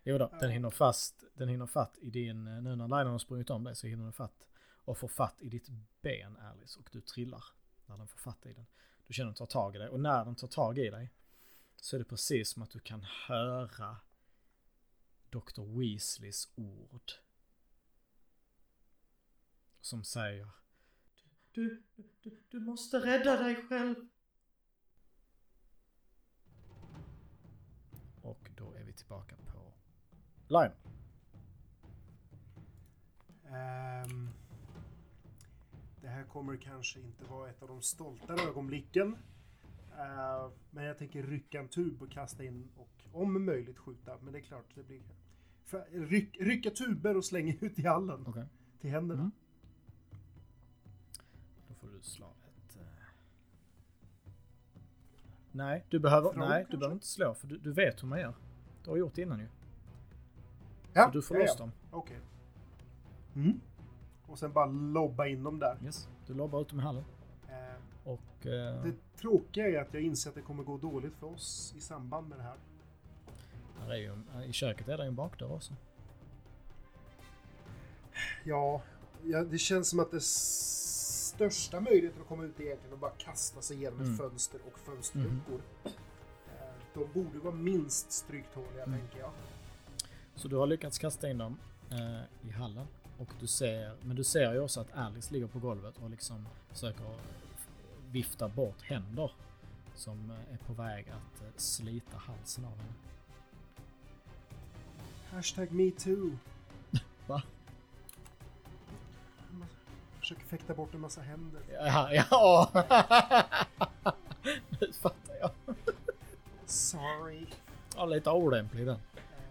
Jo då, den hinner fast, den hinner fatt i din, eh, nu när Lionel har sprungit om dig så hinner den fatt och får fatt i ditt ben Alice och du trillar när den får fatt i den. Du känner att den tar tag i dig och när den tar tag i dig så är det precis som att du kan höra Dr. Weasleys ord. Som säger du, du, du måste rädda dig själv. Tillbaka på Lion. Ehm, det här kommer kanske inte vara ett av de stoltare ögonblicken. Eh, men jag tänker rycka en tub och kasta in och om möjligt skjuta. Men det är klart, det blir... För, ryck, rycka tuber och slänga ut i hallen Okej. till händerna. Mm. Då får du slå ett... eh, Nej, du behöver, Från, nej, du behöver inte slå för du, du vet hur man gör. Du har gjort det innan ju. Ja, Så du får ja, loss ja. dem. Okej. Mm. Och sen bara lobba in dem där. Yes. Du lobbar ut dem i hallen. Eh, Och... Eh, det tråkiga är att jag inser att det kommer gå dåligt för oss i samband med det här. här är ju, I köket är det en bakdörr också. Ja, ja, det känns som att det största möjligheten att komma ut är egentligen att bara kasta sig igenom Mm. ett fönster och fönsterluckor. Eh, De borde vara minst stryktåliga, Mm. tänker jag. Så du har lyckats kasta in dem eh, i hallen. Och du ser, men du ser ju också att Alice ligger på golvet och liksom försöker vifta bort händer som eh, är på väg att eh, slita halsen av henne. Hashtag metoo. Va? Försöker fäkta bort en massa händer. Ja, ja. nu fattar jag. Sorry. Ja, lite olämplig den.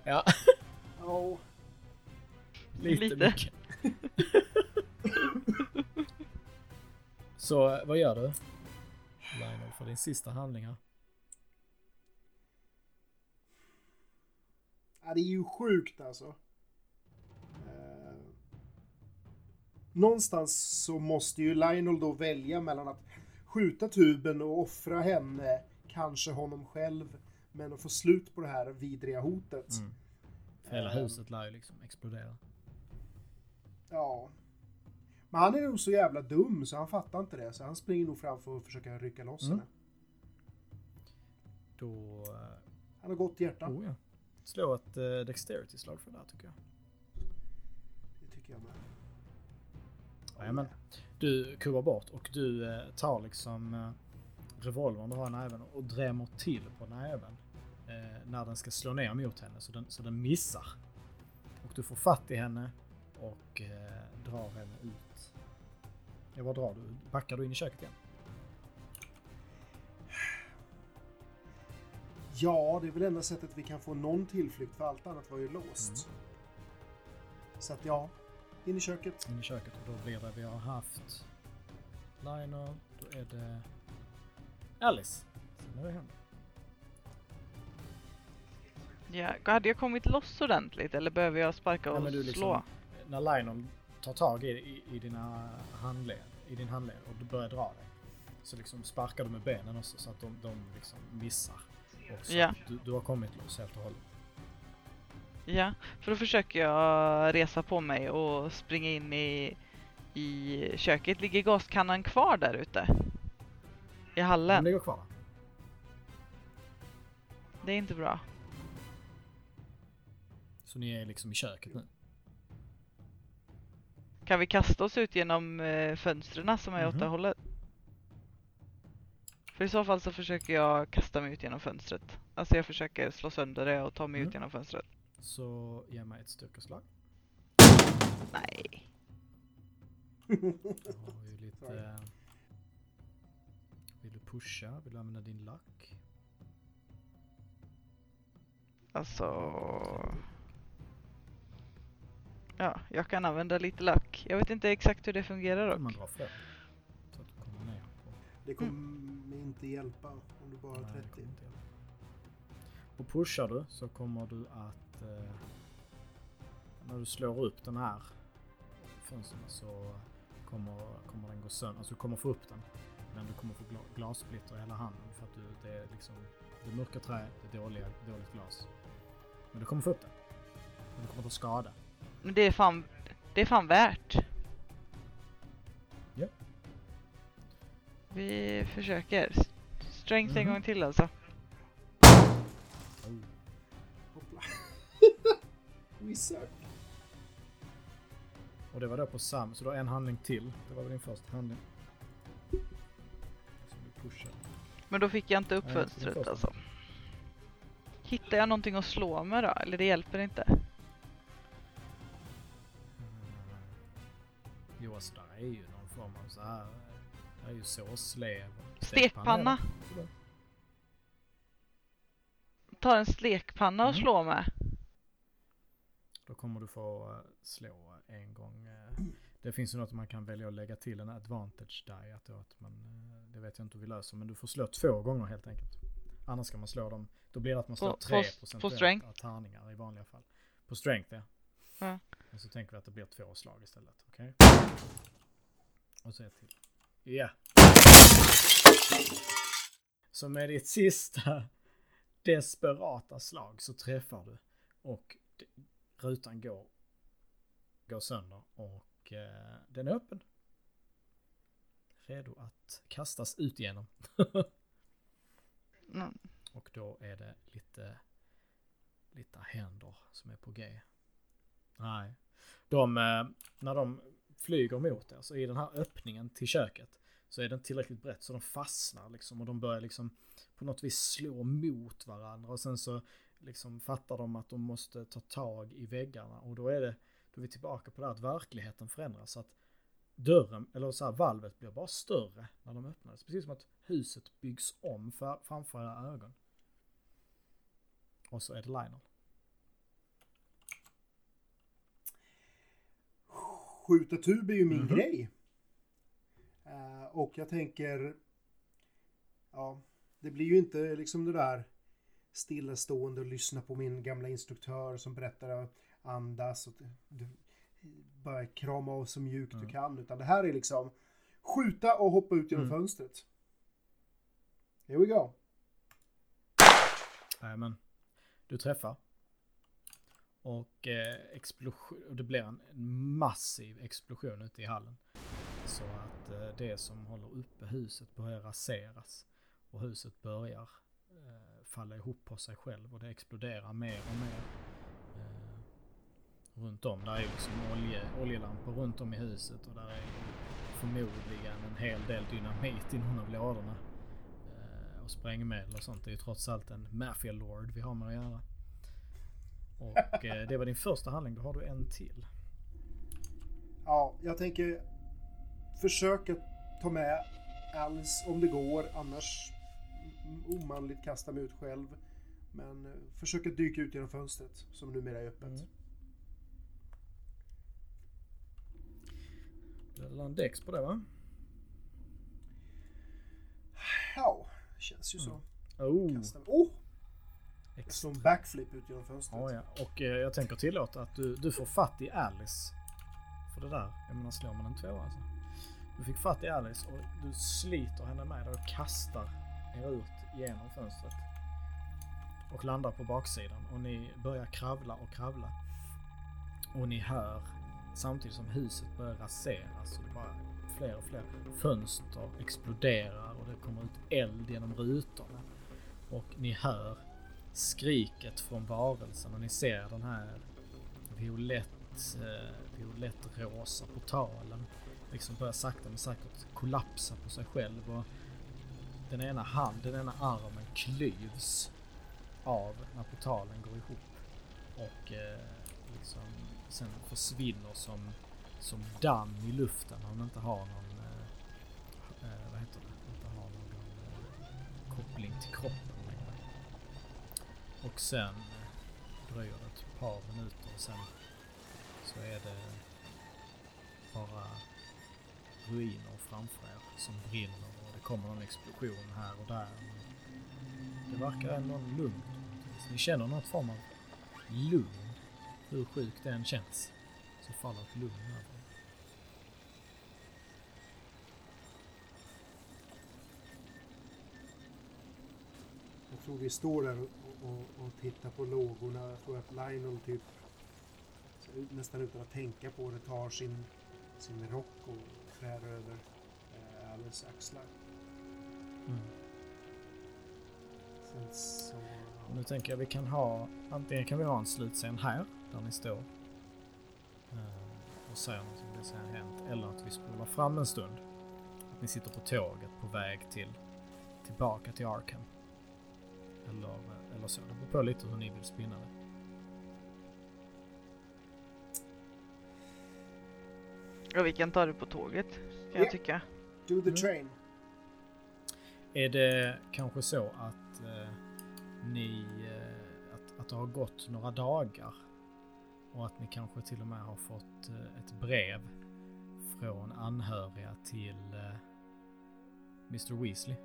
Ja, Oh. lite, Lite. mycket. Så vad gör du? Lionel för din sista handling här. Ja, det är ju sjukt alltså. Eh, någonstans så måste ju Lionel då välja mellan att skjuta tuben och offra henne, kanske honom själv, men att få slut på det här vidriga hotet. Mm. Hela Eh, huset lär ju liksom explodera. Ja. Men han är nog så jävla dum så han fattar inte det, så han springer nog fram för att försöka rycka loss Mm. henne. Då... eh, Han har gott hjärta. Oh ja. Slå ett uh, dexterity-slag för det här tycker jag. Det tycker jag med. Jajamän. Du kubbar bort och du tar liksom uh, revolvern du har i näven och drämmer till på näven. eh, när den ska slå ner mot henne så den, så den missar. Och du får fatt i henne och eh, drar henne ut. Ja, vad drar du? Backar du in i köket igen? Ja, det är väl enda sättet vi kan få någon tillflykt för allt annat var ju låst. Så att ja, in i köket. In i köket och då blir det vi har haft Lionel, då är det Alice. Sen är det henne. Ja, hade jag kommit loss ordentligt eller behöver jag sparka och men du liksom- slå? När Lionel tar tag i, i, i, dina handled, i din handled och du börjar dra dig. Så liksom sparkar du med benen också så att de, de liksom missar. Och Ja. du, du har kommit loss helt och hållet. Ja, för då försöker jag resa på mig och springa in i, i köket. Ligger gaskannan kvar där ute? I hallen? ligger kvar. Det är inte bra. Så ni är liksom i köket nu. Kan vi kasta oss ut genom eh, fönstren som är åt Mhm. det hållet? För i så fall så försöker jag kasta mig ut genom fönstret. Alltså jag försöker slå sönder det och ta mig Mm. ut genom fönstret. Så ge mig ett styrkeslag. Nej. Jag har ju lite... pusha? Vill du använda din luck? Alltså... Ja, jag kan använda lite lack. Jag vet inte exakt hur det fungerar Om man dock. drar fler. Så att du kommer ner på... Det kommer inte hjälpa om du bara har Nej, det 30. kommer inte hjälpa. Och pushar du så kommer du att... Eh, när du slår upp den här fönstren så kommer, kommer den gå sönder. Alltså du kommer få upp den. Men du kommer få gla, glassplitter i hela handen för att du, det är liksom... Det är mörka trä, det är dåliga, dåligt glas. Men du kommer få upp den. Men du kommer ta skada. Men det är fan, det är fan värt. Ja. Vi försöker. Strength en Mhm. gång till alltså. Oh. Hoppla. Och det var då på Sam, så du har en handling till. Det var väl din första handling. Pushade. Men då fick jag inte upp Nej, fönstret alltså. Hittar jag någonting att slå med då? Eller det hjälper inte? Mm. Jo, där är ju någon form av så här. Det är ju såslev. Stekpanna. Ta en stekpanna och Mhm. slå med. Då kommer du få eh, slå en gång. eh, Det finns ju något man kan välja att lägga till en advantage die. Att då att man, eh, det vet jag inte hur vi löser. Men du får slå två gånger helt enkelt. Annars ska man slå dem. Då blir det att man slår På- tre på- på strength? tärningar i vanliga fall. På strength ja. Ja. Och så tänker vi att det blir två slag istället. Okej? Och så ett till. Ja. Så med ditt sista desperata slag så träffar du. Och rutan går, går sönder och eh, den är öppen. Redo att kastas ut igenom. Mm. Och då är det lite, lite händer som är på G. Nej. De, eh, när de flyger mot er så i den här öppningen till köket så är den tillräckligt brett så de fastnar liksom och de börjar liksom på något vis slå mot varandra och sen så liksom fattar de att de måste ta tag i väggarna och då är det, då är vi tillbaka på det här att verkligheten förändras så att dörren, eller så här valvet blir bara större när de öppnades. Precis som att huset byggs om för, framför era ögon. Och så är det Lionel. Skjuta tub är ju min Mhm. grej. Eh, och jag tänker... Ja, det blir ju inte liksom det där stillastående och lyssna på min gamla instruktör som berättar att andas och bara krama av så mjukt du Mm. kan. Utan det här är liksom skjuta och hoppa ut genom Mm. fönstret. Here we go. Men, du träffar. Och eh, explosion, det blir en, en massiv explosion ute i hallen. Så att eh, det som håller uppe huset börjar raseras. Och huset börjar eh, falla ihop på sig själv och det exploderar mer och mer. Runt om, där är liksom olje, oljelampor runt om i huset och där är förmodligen en hel del dynamit i någon av lådorna. Eh, och sprängmedel och sånt. Det är ju trots allt en Mafia Lord vi har med att göra. Och eh, det var din första handling, då har du en till. Ja, jag tänker försöka ta med Alice om det går. Annars omanligt kasta mig ut själv. Men eh, försöka dyka ut genom fönstret som numera är öppet. Mm. Det är en dex på det va? Ja, känns ju så. Oh, Kasta. Oh! Som backflip ut genom fönstret. Ja, ja. Och eh, jag tänker tillåta att du, du får fatt i Alice. För det där, jag menar slår man en tvåa alltså. Du fick fatt i Alice och du sliter henne med dig och kastar er ut genom fönstret. Och landar på baksidan och ni börjar kravla och kravla. Och ni hör samtidigt som huset börjar raseras och det bara fler och fler fönster exploderar och det kommer ut eld genom rutorna. Och ni hör skriket från varelsen och ni ser den här violett, eh, violett-rosa portalen liksom börjar sakta men säkert kollapsa på sig själv och den ena handen, den ena armen klyvs av när portalen går ihop och eh, liksom sen försvinner som, som damm i luften om inte har någon eh, eh, vad heter det? Inte har någon eh, koppling till kroppen längre. Och sen eh, dröjer det ett par minuter och sen så är det bara ruiner framför er som brinner och det kommer en explosion här och där. Det verkar ändå lugnt. Ni känner något form av lugn. Hur sjukt det än känns så faller ett lugn över er. Jag tror vi står där och, och, och tittar på lågorna. Jag tror att Lionel typ nästan utan att tänka på det tar sin, sin rock och trär över eh, Alice axlar. Mm. Så... Nu tänker jag vi kan ha, antingen kan vi ha en slutscen här, där ni står eh, och säger något om det som har hänt, eller att vi spolar fram en stund. Att ni sitter på tåget på väg till, tillbaka till Arkham. Eller, eller så, det beror på lite hur ni vill spinna det. Ja, vi kan ta det på tåget, kan Ja. jag tycka. Do the Mm. train. Är det kanske så att eh, ni, eh, att, att det har gått några dagar och att ni kanske till och med har fått eh, ett brev från anhöriga till eh, Mr Weasley?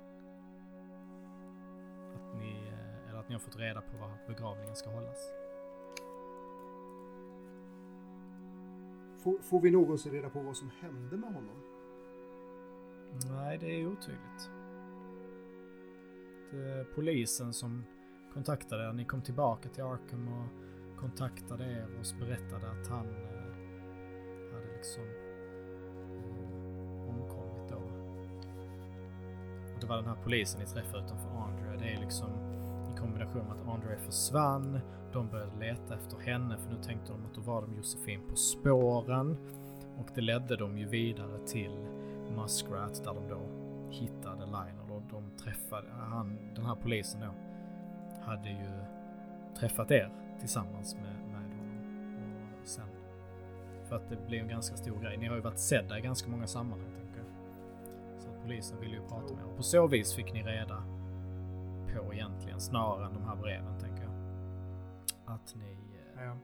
Att ni, eh, eller att ni har fått reda på var begravningen ska hållas? Får, får vi någonsin reda på vad som hände med honom? Nej, det är otydligt. Det är polisen som kontaktade er. Ni kom tillbaka till Arkham och kontaktade er och berättade att han eh, hade liksom eh, omkommit då. Och det var den här polisen ni träffade utanför Andre. Det är liksom i kombination med att Andre försvann. De började leta efter henne för nu tänkte de att då var de Josefin på spåren. Och det ledde dem ju vidare till Muskrat där de då hittade Lionel och de träffade, han, den här polisen då, hade ju träffat er tillsammans med, med honom. Och sen, för att det blev en ganska stor grej. Ni har ju varit sedda i ganska många sammanhang tänker jag. Så polisen ville ju prata med er. Och på så vis fick ni reda på egentligen, snarare än de här breven tänker jag. Att ni eh, Ja.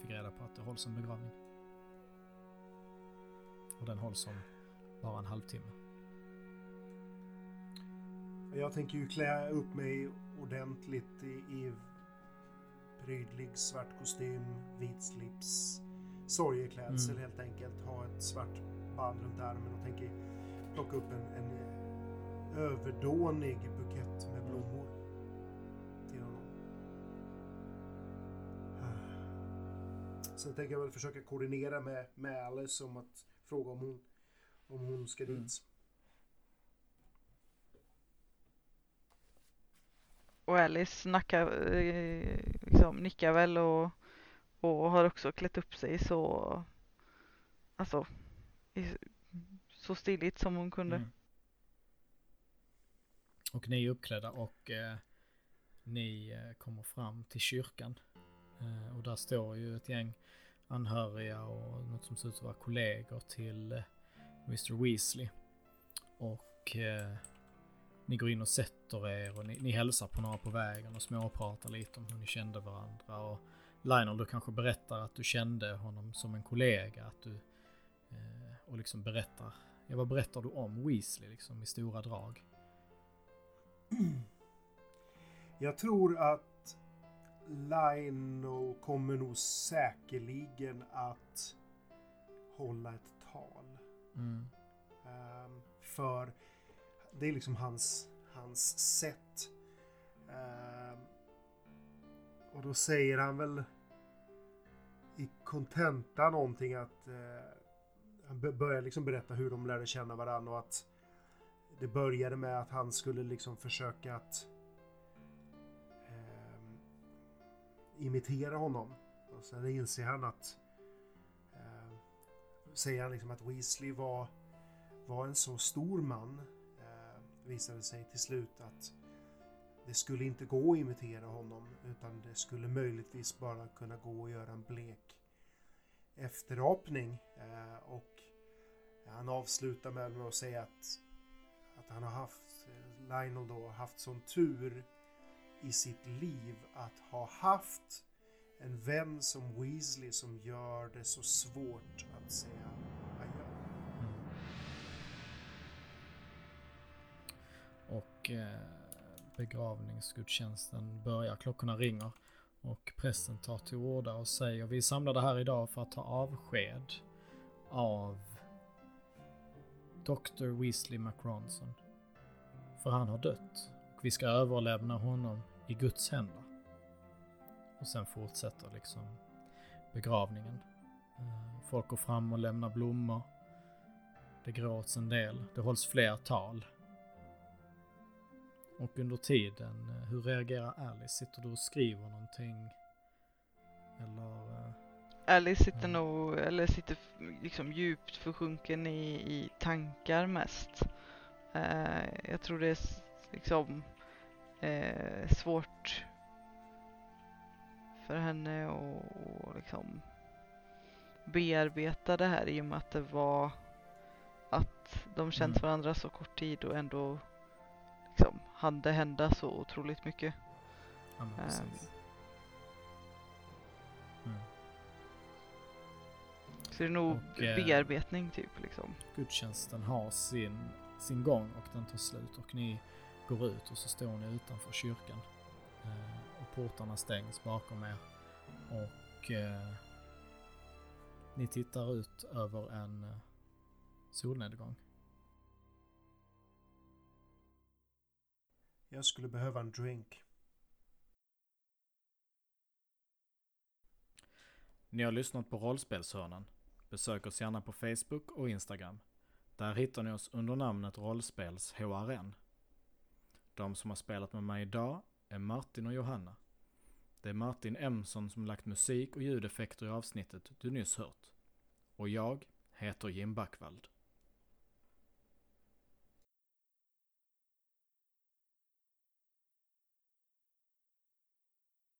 fick reda på att det hålls en begravning. Och den hålls om bara en halvtimme. Jag tänker ju klä upp mig ordentligt i, i prydlig svart kostym, vit slips, sorgeklädsel Mm. helt enkelt. Ha ett svart band runt armen och tänker plocka upp en, en överdånig bukett med blommor till honom. Sen tänker jag väl försöka koordinera med, med Alice om att fråga om hon, om hon ska dit. Mm. Och Alice nackar, eh, liksom, nickar väl och, och har också klätt upp sig så, alltså, i- så stiligt som hon kunde. Mm. Och ni är uppklädda och eh, ni eh, kommer fram till kyrkan. Eh, och där står ju ett gäng anhöriga och något som ser ut att vara kollegor till eh, Mr Weasley. Och eh, ni går in och sätter er och ni, ni hälsar på några på vägen och småpratar lite om hur ni kände varandra. Och Lionel, du kanske berättar att du kände honom som en kollega. Att du, eh, och liksom berättar, ja vad berättar du om Weasley liksom i stora drag? Jag tror att Lionel kommer nog säkerligen att hålla ett tal. Mm. Ehm, för det är liksom hans, hans sätt. Ehm, och då säger han väl i kontenta någonting att eh, han börjar liksom berätta hur de lärde känna varandra och att det började med att han skulle liksom försöka att ehm, imitera honom. Och sen inser han att eh, säger han liksom att Weasley var, var en så stor man visade sig till slut att det skulle inte gå att imitera honom utan det skulle möjligtvis bara kunna gå att göra en blek efterapning. Eh, och han avslutar med att säga att, att han har haft, eh, Lionel då, haft sån tur i sitt liv att ha haft en vän som Weasley som gör det så svårt att säga och eh, begravningsgudstjänsten börjar. Klockorna ringer och prästen tar till orda och säger vi är samlade här idag för att ta avsked av Dr. Weasley McRonson. För han har dött och vi ska överlämna honom i Guds händer. Och sen fortsätter liksom begravningen. Eh, folk går fram och lämnar blommor. Det gråts en del. Det hålls fler tal. Och under tiden, eh, hur reagerar Alice? Sitter du och skriver någonting? Eller? eh, Alice sitter nog, eller sitter liksom djupt försjunken i, i tankar mest. Eh, jag tror det är liksom eh, svårt för henne att att liksom bearbeta det här i och med att det var att de känt Mm. varandra så kort tid och ändå liksom hann det hända så otroligt mycket. Ja, men Ehm. precis. Mm. Så det är nog Och, eh, bearbetning typ liksom. Gudstjänsten har sin, sin gång och den tar slut och ni går ut och så står ni utanför kyrkan. Eh, och portarna stängs bakom er. Och eh, ni tittar ut över en eh, solnedgång. Jag skulle behöva en drink. Ni har lyssnat på Rollspelshörnan. Besök oss gärna på Facebook och Instagram. Där hittar ni oss under namnet Rollspels HRN. De som har spelat med mig idag är Martin och Johanna. Det är Martin Emson som lagt musik och ljudeffekter i avsnittet du nyss hört. Och jag heter Jim Backvald.